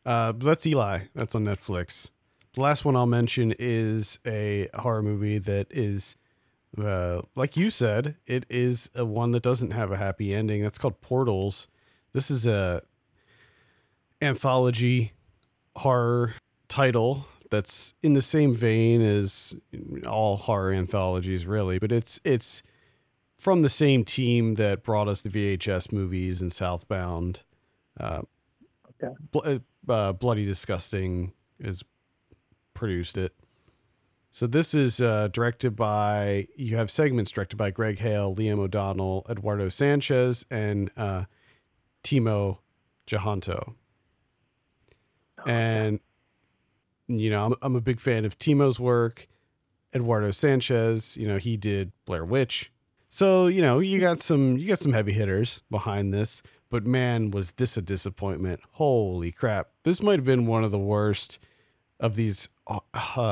Speaker 1: Uh, that's Eli. That's on Netflix. The last one I'll mention is a horror movie that is, uh, like you said, it is a one that doesn't have a happy ending. That's called Portals. This is a anthology horror title that's in the same vein as all horror anthologies, really. But it's it's from the same team that brought us the VHS movies and Southbound. Uh, okay. Bl- uh, Bloody Disgusting is produced it. So this is uh, directed by you have segments directed by Greg Hale, Liam O'Donnell, Eduardo Sanchez, and uh, Timo Tjahjanto. And you know, I'm, I'm a big fan of Timo's work. Eduardo Sanchez, you know, he did Blair Witch. So, you know, you got some you got some heavy hitters behind this, but man, was this a disappointment. Holy crap. This might have been one of the worst of these uh,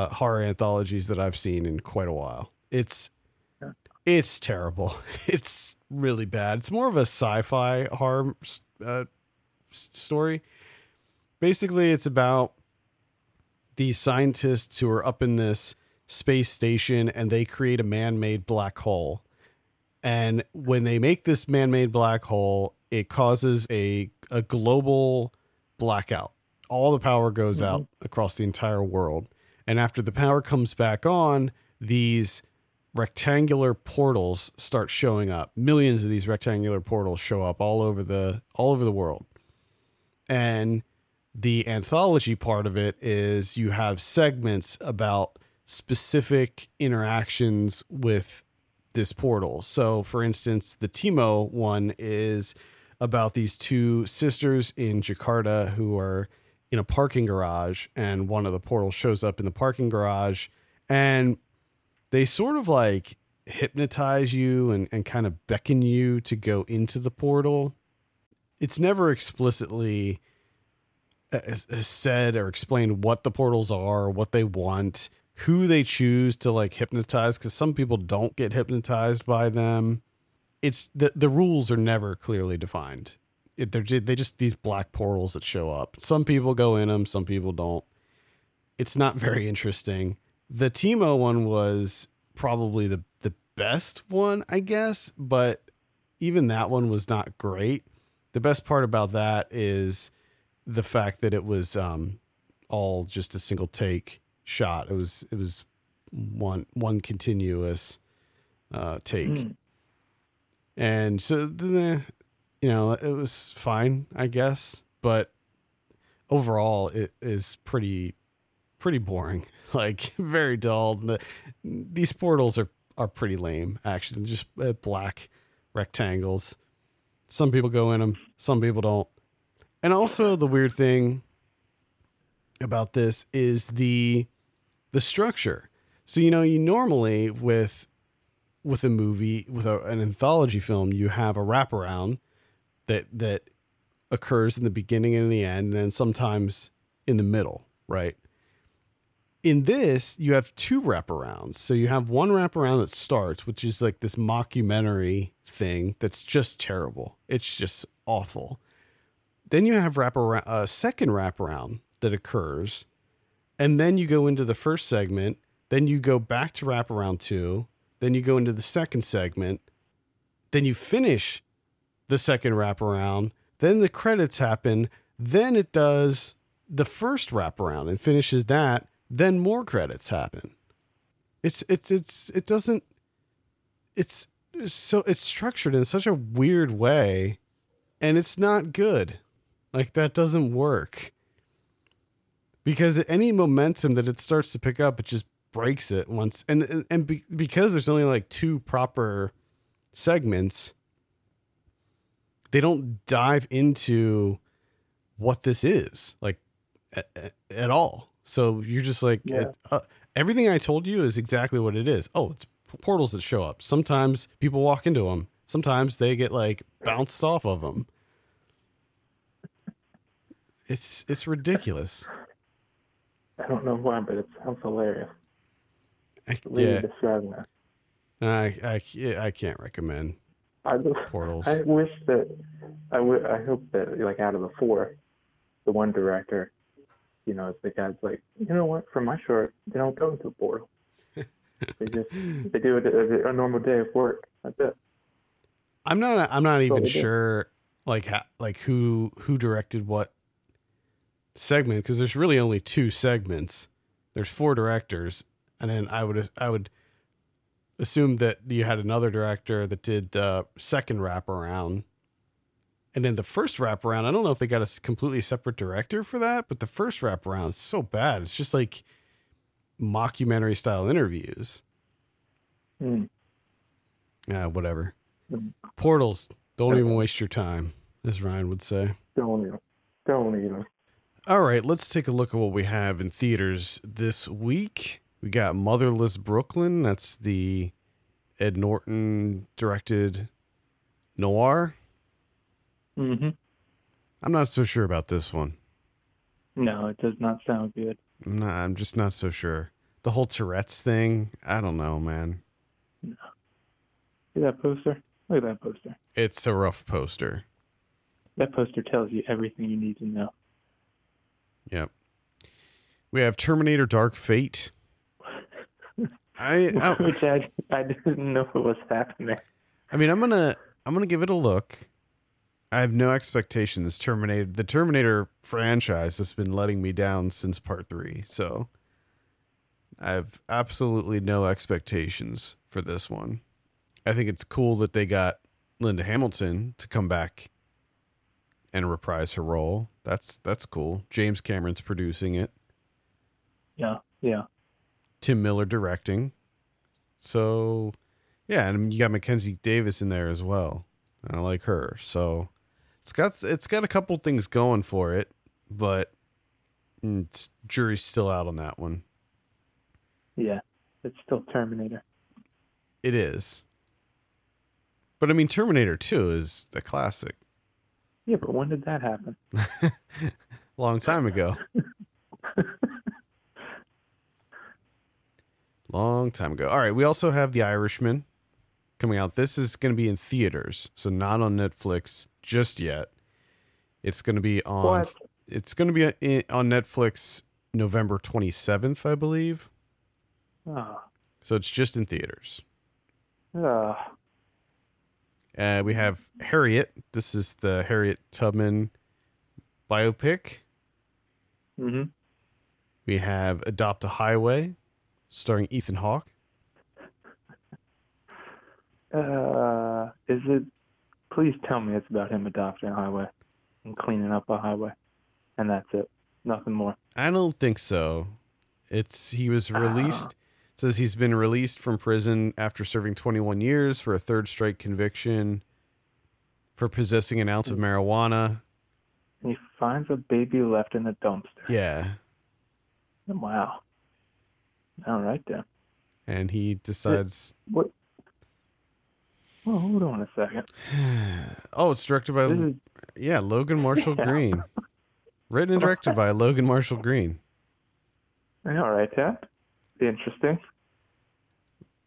Speaker 1: horror anthologies that I've seen in quite a while. It's it's terrible. It's really bad. It's more of a sci-fi horror uh, story. Basically, it's about these scientists who are up in this space station and they create a man-made black hole And when they make this man-made black hole, it causes a a global blackout. All the power goes mm-hmm. out across the entire world. And after the power comes back on, these rectangular portals start showing up. Millions of these rectangular portals show up all over the all over the world. And the anthology part of it is you have segments about specific interactions with this portal. So, for instance, the Timo one is about these two sisters in Jakarta who are in a parking garage, and one of the portals shows up in the parking garage, and they sort of like hypnotize you and, and kind of beckon you to go into the portal. It's never explicitly uh, said or explained what the portals are, what they want, who they choose to like hypnotize, because some people don't get hypnotized by them. It's the the rules are never clearly defined. They're they just these black portals that show up. Some people go in them, some people don't. It's not very interesting. The Timo one was probably the the best one, I guess, but even that one was not great. The best part about that is the fact that it was um, all just a single take shot. It was it was one one continuous uh, take,
Speaker 2: Mm.
Speaker 1: and so the you know it was fine, I guess, but overall it is pretty pretty boring, like very dull. The, these portals are are pretty lame, actually, just uh, black rectangles. Some people go in them, some people don't. And also the weird thing about this is the the structure. So you know, you normally with with a movie with a, an anthology film, you have a wraparound that that occurs in the beginning and the end, and then sometimes in the middle, right? In this, you have two wraparounds. So you have one wraparound that starts, which is like this mockumentary thing that's just terrible. It's just awful. Then you have wraparound, a second wraparound that occurs, and then you go into the first segment. Then you go back to wraparound two. Then you go into the second segment. Then you finish the second wraparound. Then the credits happen. Then it does the first wraparound and finishes that. Then more credits happen. It's it's it's it doesn't. It's so it's structured in such a weird way, and it's not good. Like that doesn't work. Because any momentum that it starts to pick up, it just breaks it once. And and, and be, because there's only like two proper segments, they don't dive into what this is like at, at all. So you're just like
Speaker 2: Yeah.
Speaker 1: uh, everything I told you is exactly what it is. Oh, it's portals that show up. Sometimes people walk into them. Sometimes they get like bounced off of them. It's it's ridiculous.
Speaker 2: I don't know why, but it sounds hilarious.
Speaker 1: I, yeah,
Speaker 2: describing that.
Speaker 1: I, I I can't recommend
Speaker 2: I,
Speaker 1: portals.
Speaker 2: I wish that I would. I hope that like out of the four, the one director, you know, the guy's like, you know what? For my short, they don't go into a portal. they just they do it as a normal day of work. That's it.
Speaker 1: I'm not I'm not even
Speaker 2: do.
Speaker 1: sure like ha, like who who directed what segment because there's really only two segments. There's four directors, and then I would I would assume that you had another director that did the second wraparound. And then the first wraparound, I don't know if they got a completely separate director for that, but the first wraparound is so bad. It's just like mockumentary style interviews.
Speaker 2: Hmm.
Speaker 1: Yeah, whatever.
Speaker 2: Mm.
Speaker 1: Portals, don't even waste your time, as Ryan would say.
Speaker 2: Don't even. Don't even.
Speaker 1: All right, let's take a look at what we have in theaters this week. We got Motherless Brooklyn. That's the Ed Norton directed noir.
Speaker 2: hmm
Speaker 1: I'm not so sure about this one.
Speaker 2: No, it does not sound good.
Speaker 1: I'm, not, I'm just not so sure. The whole Tourette's thing, I don't know, man. No.
Speaker 2: See that poster? Look at that poster.
Speaker 1: It's a rough poster.
Speaker 2: That poster tells you everything you need to know.
Speaker 1: Yep. We have Terminator Dark Fate. I, I
Speaker 2: Which I I didn't know what was happening.
Speaker 1: I mean, I'm gonna I'm gonna give it a look. I have no expectation. This Terminator, the Terminator franchise, has been letting me down since Part Three. So I have absolutely no expectations for this one. I think it's cool that they got Linda Hamilton to come back and reprise her role. That's that's cool. James Cameron's producing it.
Speaker 2: Yeah, yeah.
Speaker 1: Tim Miller directing. So, yeah, and you got Mackenzie Davis in there as well. I like her. So, it's got it's got a couple things going for it, but mm, it's, jury's still out on that one.
Speaker 2: Yeah, it's still Terminator.
Speaker 1: It is. But I mean, Terminator 2 is a classic.
Speaker 2: Yeah, but when did that happen?
Speaker 1: Long time ago. Long time ago. All right, we also have The Irishman coming out. This is going to be in theaters, so not on Netflix just yet. It's going to be on
Speaker 2: What?
Speaker 1: it's going to be on Netflix November 27th, I believe.
Speaker 2: Oh,
Speaker 1: So it's just in theaters.
Speaker 2: oh.
Speaker 1: Uh, we have Harriet. This is the Harriet Tubman biopic.
Speaker 2: Mm-hmm.
Speaker 1: We have Adopt a Highway, starring Ethan Hawke.
Speaker 2: Uh, is it? Please tell me it's about him adopting a highway and cleaning up a highway, and that's it. Nothing more.
Speaker 1: I don't think so. It's he was released. Says he's been released from prison after serving 21 years for a third strike conviction for possessing an ounce of marijuana.
Speaker 2: He finds a baby left in a dumpster.
Speaker 1: Yeah,
Speaker 2: Wow. All right then.
Speaker 1: and he decides.
Speaker 2: What? Well, hold on a second.
Speaker 1: Oh, it's directed by
Speaker 2: is
Speaker 1: yeah Logan Marshall
Speaker 2: Yeah.
Speaker 1: Green, written and directed by Logan Marshall Green.
Speaker 2: all right then. Interesting.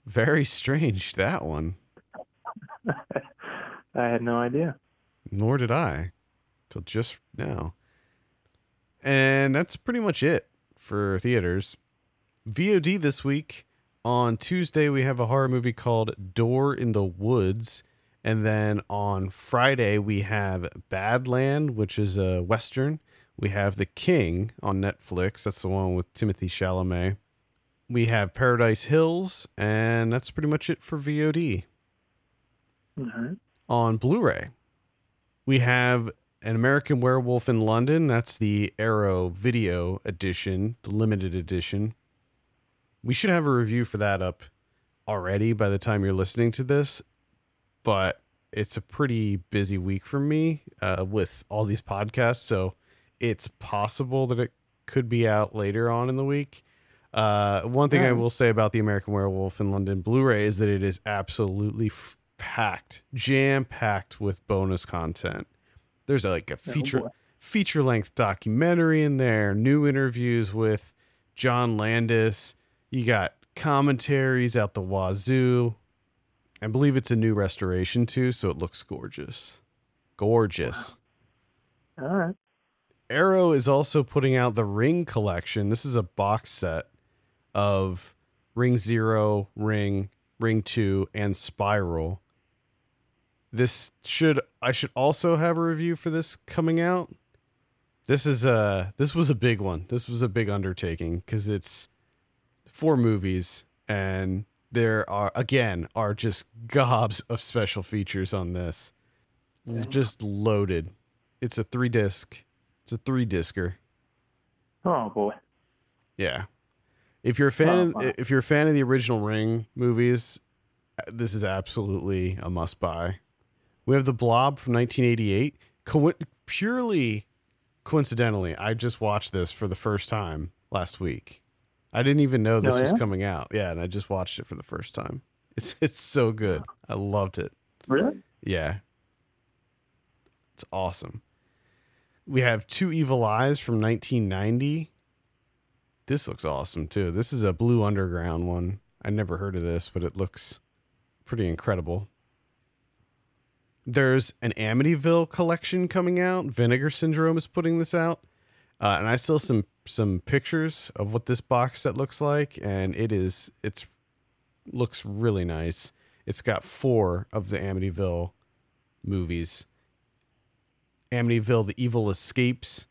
Speaker 1: Very strange that one.
Speaker 2: I had no idea.
Speaker 1: Nor did I, till just now. And that's pretty much it for theaters. VOD this week. On Tuesday, we have a horror movie called Door in the Woods. And then on Friday, we have Badland, which is a Western. We have The King on Netflix. That's the one with Timothy Chalamet. We have Paradise Hills. And that's pretty much it for VOD
Speaker 2: right.
Speaker 1: on Blu-ray. We have an American Werewolf in London. That's the Arrow Video Edition, the limited edition. We should have a review for that up already by the time you're listening to this, but it's a pretty busy week for me uh, with all these podcasts, so it's possible that it could be out later on in the week. Uh, one thing I will say about the American Werewolf in London Blu-ray is that it is absolutely f- packed, jam packed with bonus content. There's like a feature
Speaker 2: boy.
Speaker 1: feature length documentary in there, new interviews with John Landis. You got commentaries out the wazoo. I believe it's a new restoration too, so it looks gorgeous. Gorgeous.
Speaker 2: All right.
Speaker 1: Arrow is also putting out the Ring collection. This is a box set of Ring Zero, Ring, Ring Two, and Spiral. This should I should also have a review for this coming out. This is a this was a big one. This was a big undertaking because it's four movies and there are again are just gobs of special features on this. Just loaded. It's a three disc. It's a three discer.
Speaker 2: Oh boy.
Speaker 1: Yeah. If you're a fan,
Speaker 2: Oh,
Speaker 1: of, if you're a fan of the original Ring movies, this is absolutely a must buy. We have the Blob from 1988. Co- purely coincidentally, I just watched this for the first time last week. I didn't even know this
Speaker 2: Oh,
Speaker 1: was coming out. Yeah, and I just watched it for the first time. It's it's so good. I loved it.
Speaker 2: Really?
Speaker 1: Yeah. It's awesome. We have Two Evil Eyes from 1990. This looks awesome too. This is a Blue Underground one. I never heard of this, but it looks pretty incredible. There's an Amityville collection coming out. Vinegar Syndrome is putting this out. Uh, and I saw some some pictures of what this box set looks like, and it is it's looks really nice. it's got four of the Amityville movies. Amityville: The Evil Escapes,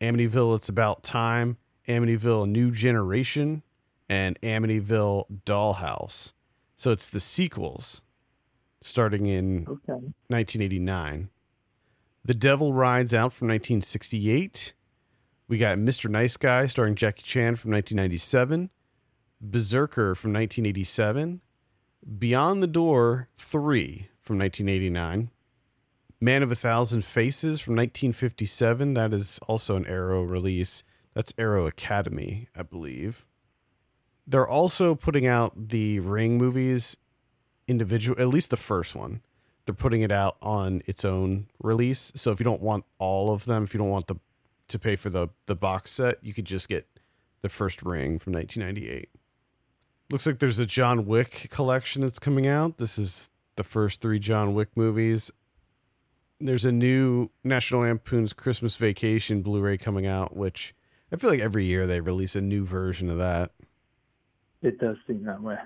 Speaker 1: Amityville: It's About Time, Amityville: New Generation, and Amityville: Dollhouse. So it's the sequels, starting in
Speaker 2: Okay.
Speaker 1: 1989. The Devil Rides Out from 1968. We got Mr. Nice Guy starring Jackie Chan from 1997. Berserker from 1987. Beyond the Door 3 from 1989. Man of a Thousand Faces from 1957. That is also an Arrow release. That's Arrow Academy, I believe. They're also putting out the Ring movies individual, at least the first one they're putting it out on its own release. So if you don't want all of them, if you don't want the to pay for the the box set, you could just get the first ring from 1998. Looks like there's a John Wick collection that's coming out. This is the first 3 John Wick movies. There's a new National Lampoon's Christmas Vacation Blu-ray coming out, which I feel like every year they release a new version of that.
Speaker 2: It does seem that way.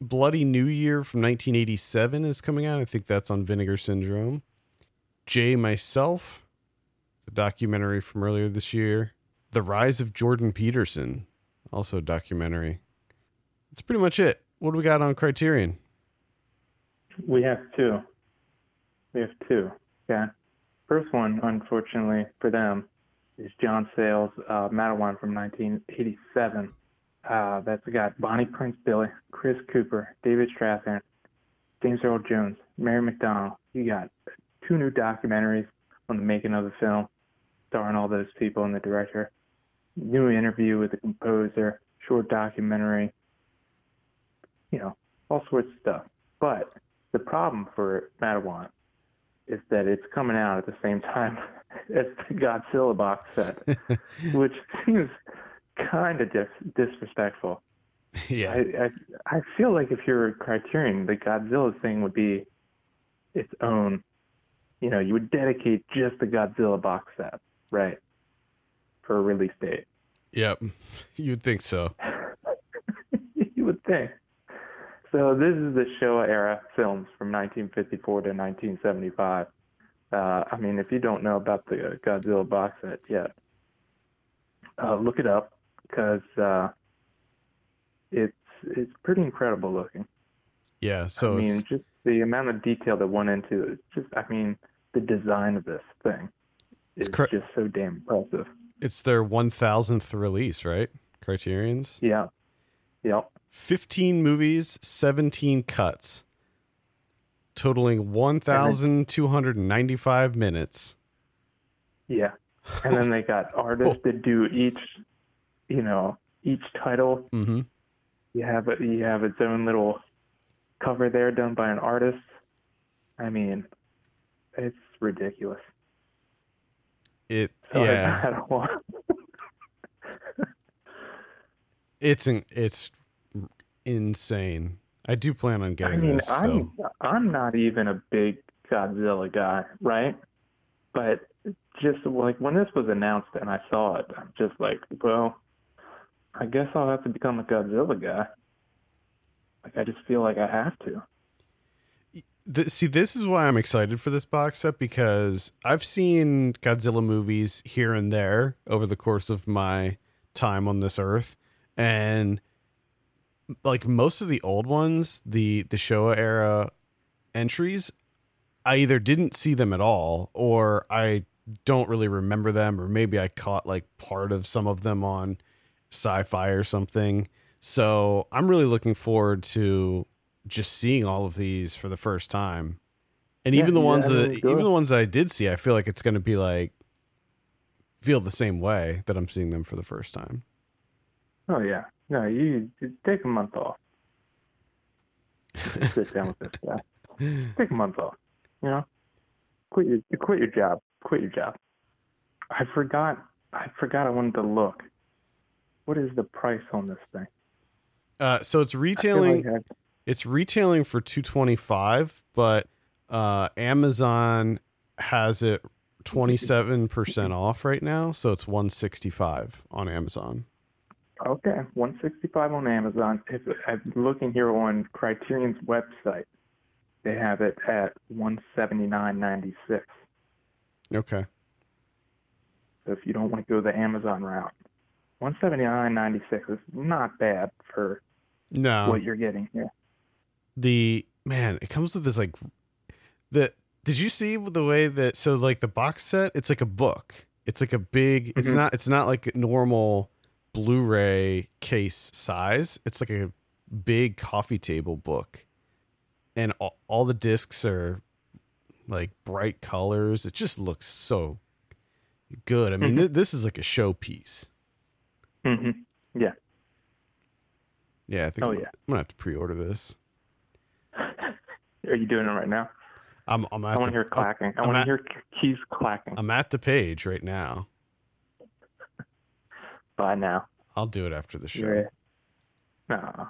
Speaker 1: Bloody New Year from 1987 is coming out. I think that's on Vinegar Syndrome. Jay Myself, the documentary from earlier this year. The Rise of Jordan Peterson, also documentary. That's pretty much it. What do we got on Criterion?
Speaker 2: We have two. We have two. Yeah. First one, unfortunately for them, is John Sayles' uh, Matewan from 1987. Uh, that's got Bonnie Prince Billy, Chris Cooper, David Strathairn, James Earl Jones, Mary McDonnell. You got two new documentaries on the making of the film, starring all those people and the director. New interview with the composer, short documentary. You know, all sorts of stuff. But the problem for Matewan is that it's coming out at the same time as the Godzilla box set, which seems kind of dis- disrespectful.
Speaker 1: yeah.
Speaker 2: I, I I feel like if you're Criterion, the Godzilla thing would be its own. You know, you would dedicate just the Godzilla box set, right, for a release date.
Speaker 1: Yep. You'd think so.
Speaker 2: you would think. So this is the Showa era films from 1954 to 1975. Uh, I mean, if you don't know about the Godzilla box set yet, uh, look it up because uh, it's it's pretty incredible looking.
Speaker 1: Yeah. So
Speaker 2: I mean,
Speaker 1: it's,
Speaker 2: just the amount of detail that went into it. Just, I mean, the design of this thing is
Speaker 1: cra-
Speaker 2: just so damn impressive.
Speaker 1: it's their 1000th release, right? Criterion's.
Speaker 2: Yeah. Yep.
Speaker 1: 15 movies, 17 cuts, totaling 1,295 minutes.
Speaker 2: Yeah. And then they got artists that do each, you know, each title.
Speaker 1: Mm-hmm.
Speaker 2: You have it. You have its own little cover there done by an artist. I mean, it's ridiculous.
Speaker 1: It
Speaker 2: So
Speaker 1: yeah,
Speaker 2: I don't want.
Speaker 1: it's in, it's insane. I do plan on
Speaker 2: I
Speaker 1: getting
Speaker 2: mean,
Speaker 1: this. So.
Speaker 2: I'm I'm not even a big Godzilla guy, right? But just like when this was announced and I saw it, I'm just like, well, I guess I'll have to become a Godzilla guy. Like I just feel like I have to.
Speaker 1: See, this is why I'm excited for this box set because I've seen Godzilla movies here and there over the course of my time on this earth, and like most of the old ones, the the Showa era entries, I either didn't see them at all or I don't really remember them, or maybe I caught like part of some of them on sci-fi or something. So I'm really looking forward to just seeing all of these for the first time. And
Speaker 2: Yeah,
Speaker 1: even the
Speaker 2: yeah,
Speaker 1: ones that even the ones that I did see, I feel like it's going to be like feel the same way that I'm seeing them for the first time.
Speaker 2: Oh yeah, no, you, you take a month off. Sit down with this guy. Take a month off. You know, quit your quit your job. Quit your job. I forgot. I forgot. I wanted to look. What is the price on this thing?
Speaker 1: Uh, so it's retailing
Speaker 2: like
Speaker 1: it's retailing for 225 but uh amazon has it 27% off right now so it's 165 on amazon
Speaker 2: Okay, 165 on Amazon. If I'm looking here on Criterion's website, they have it at 179.96.
Speaker 1: Okay.
Speaker 2: So if you don't want to go the Amazon route, 179.96 is not bad for
Speaker 1: No.
Speaker 2: what you're getting here.
Speaker 1: The man it comes with this like the did you see the way that so like the box set it's like a book it's like a big it's
Speaker 2: Mhm.
Speaker 1: not it's not like a normal blu-ray case size it's like a big coffee table book and all, all the discs are like bright colors it just looks so good i mean
Speaker 2: Mhm.
Speaker 1: th- this is like a showpiece
Speaker 2: hmm Yeah.
Speaker 1: yeah i think
Speaker 2: Oh,
Speaker 1: I'm,
Speaker 2: yeah.
Speaker 1: I'm gonna have to pre-order this
Speaker 2: Are you doing it right now?
Speaker 1: i'm, I'm
Speaker 2: I want to hear clacking. I
Speaker 1: I'm
Speaker 2: want to hear keys clacking.
Speaker 1: I'm at the page right now
Speaker 2: Bye now.
Speaker 1: I'll do it after the show.
Speaker 2: Yeah. No.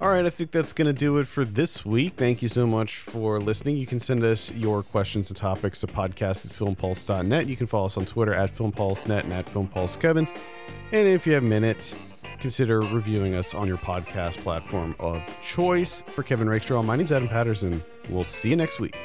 Speaker 1: All right, I think that's going to do it for this week. Thank you so much for listening. You can send us your questions and topics to podcast at filmpulse.net. You can follow us on Twitter at filmpulsenet and at filmpulsekevin. And if you have a minute, consider reviewing us on your podcast platform of choice. For Kevin Rakestraw, my name's Adam Patterson. We'll see you next week.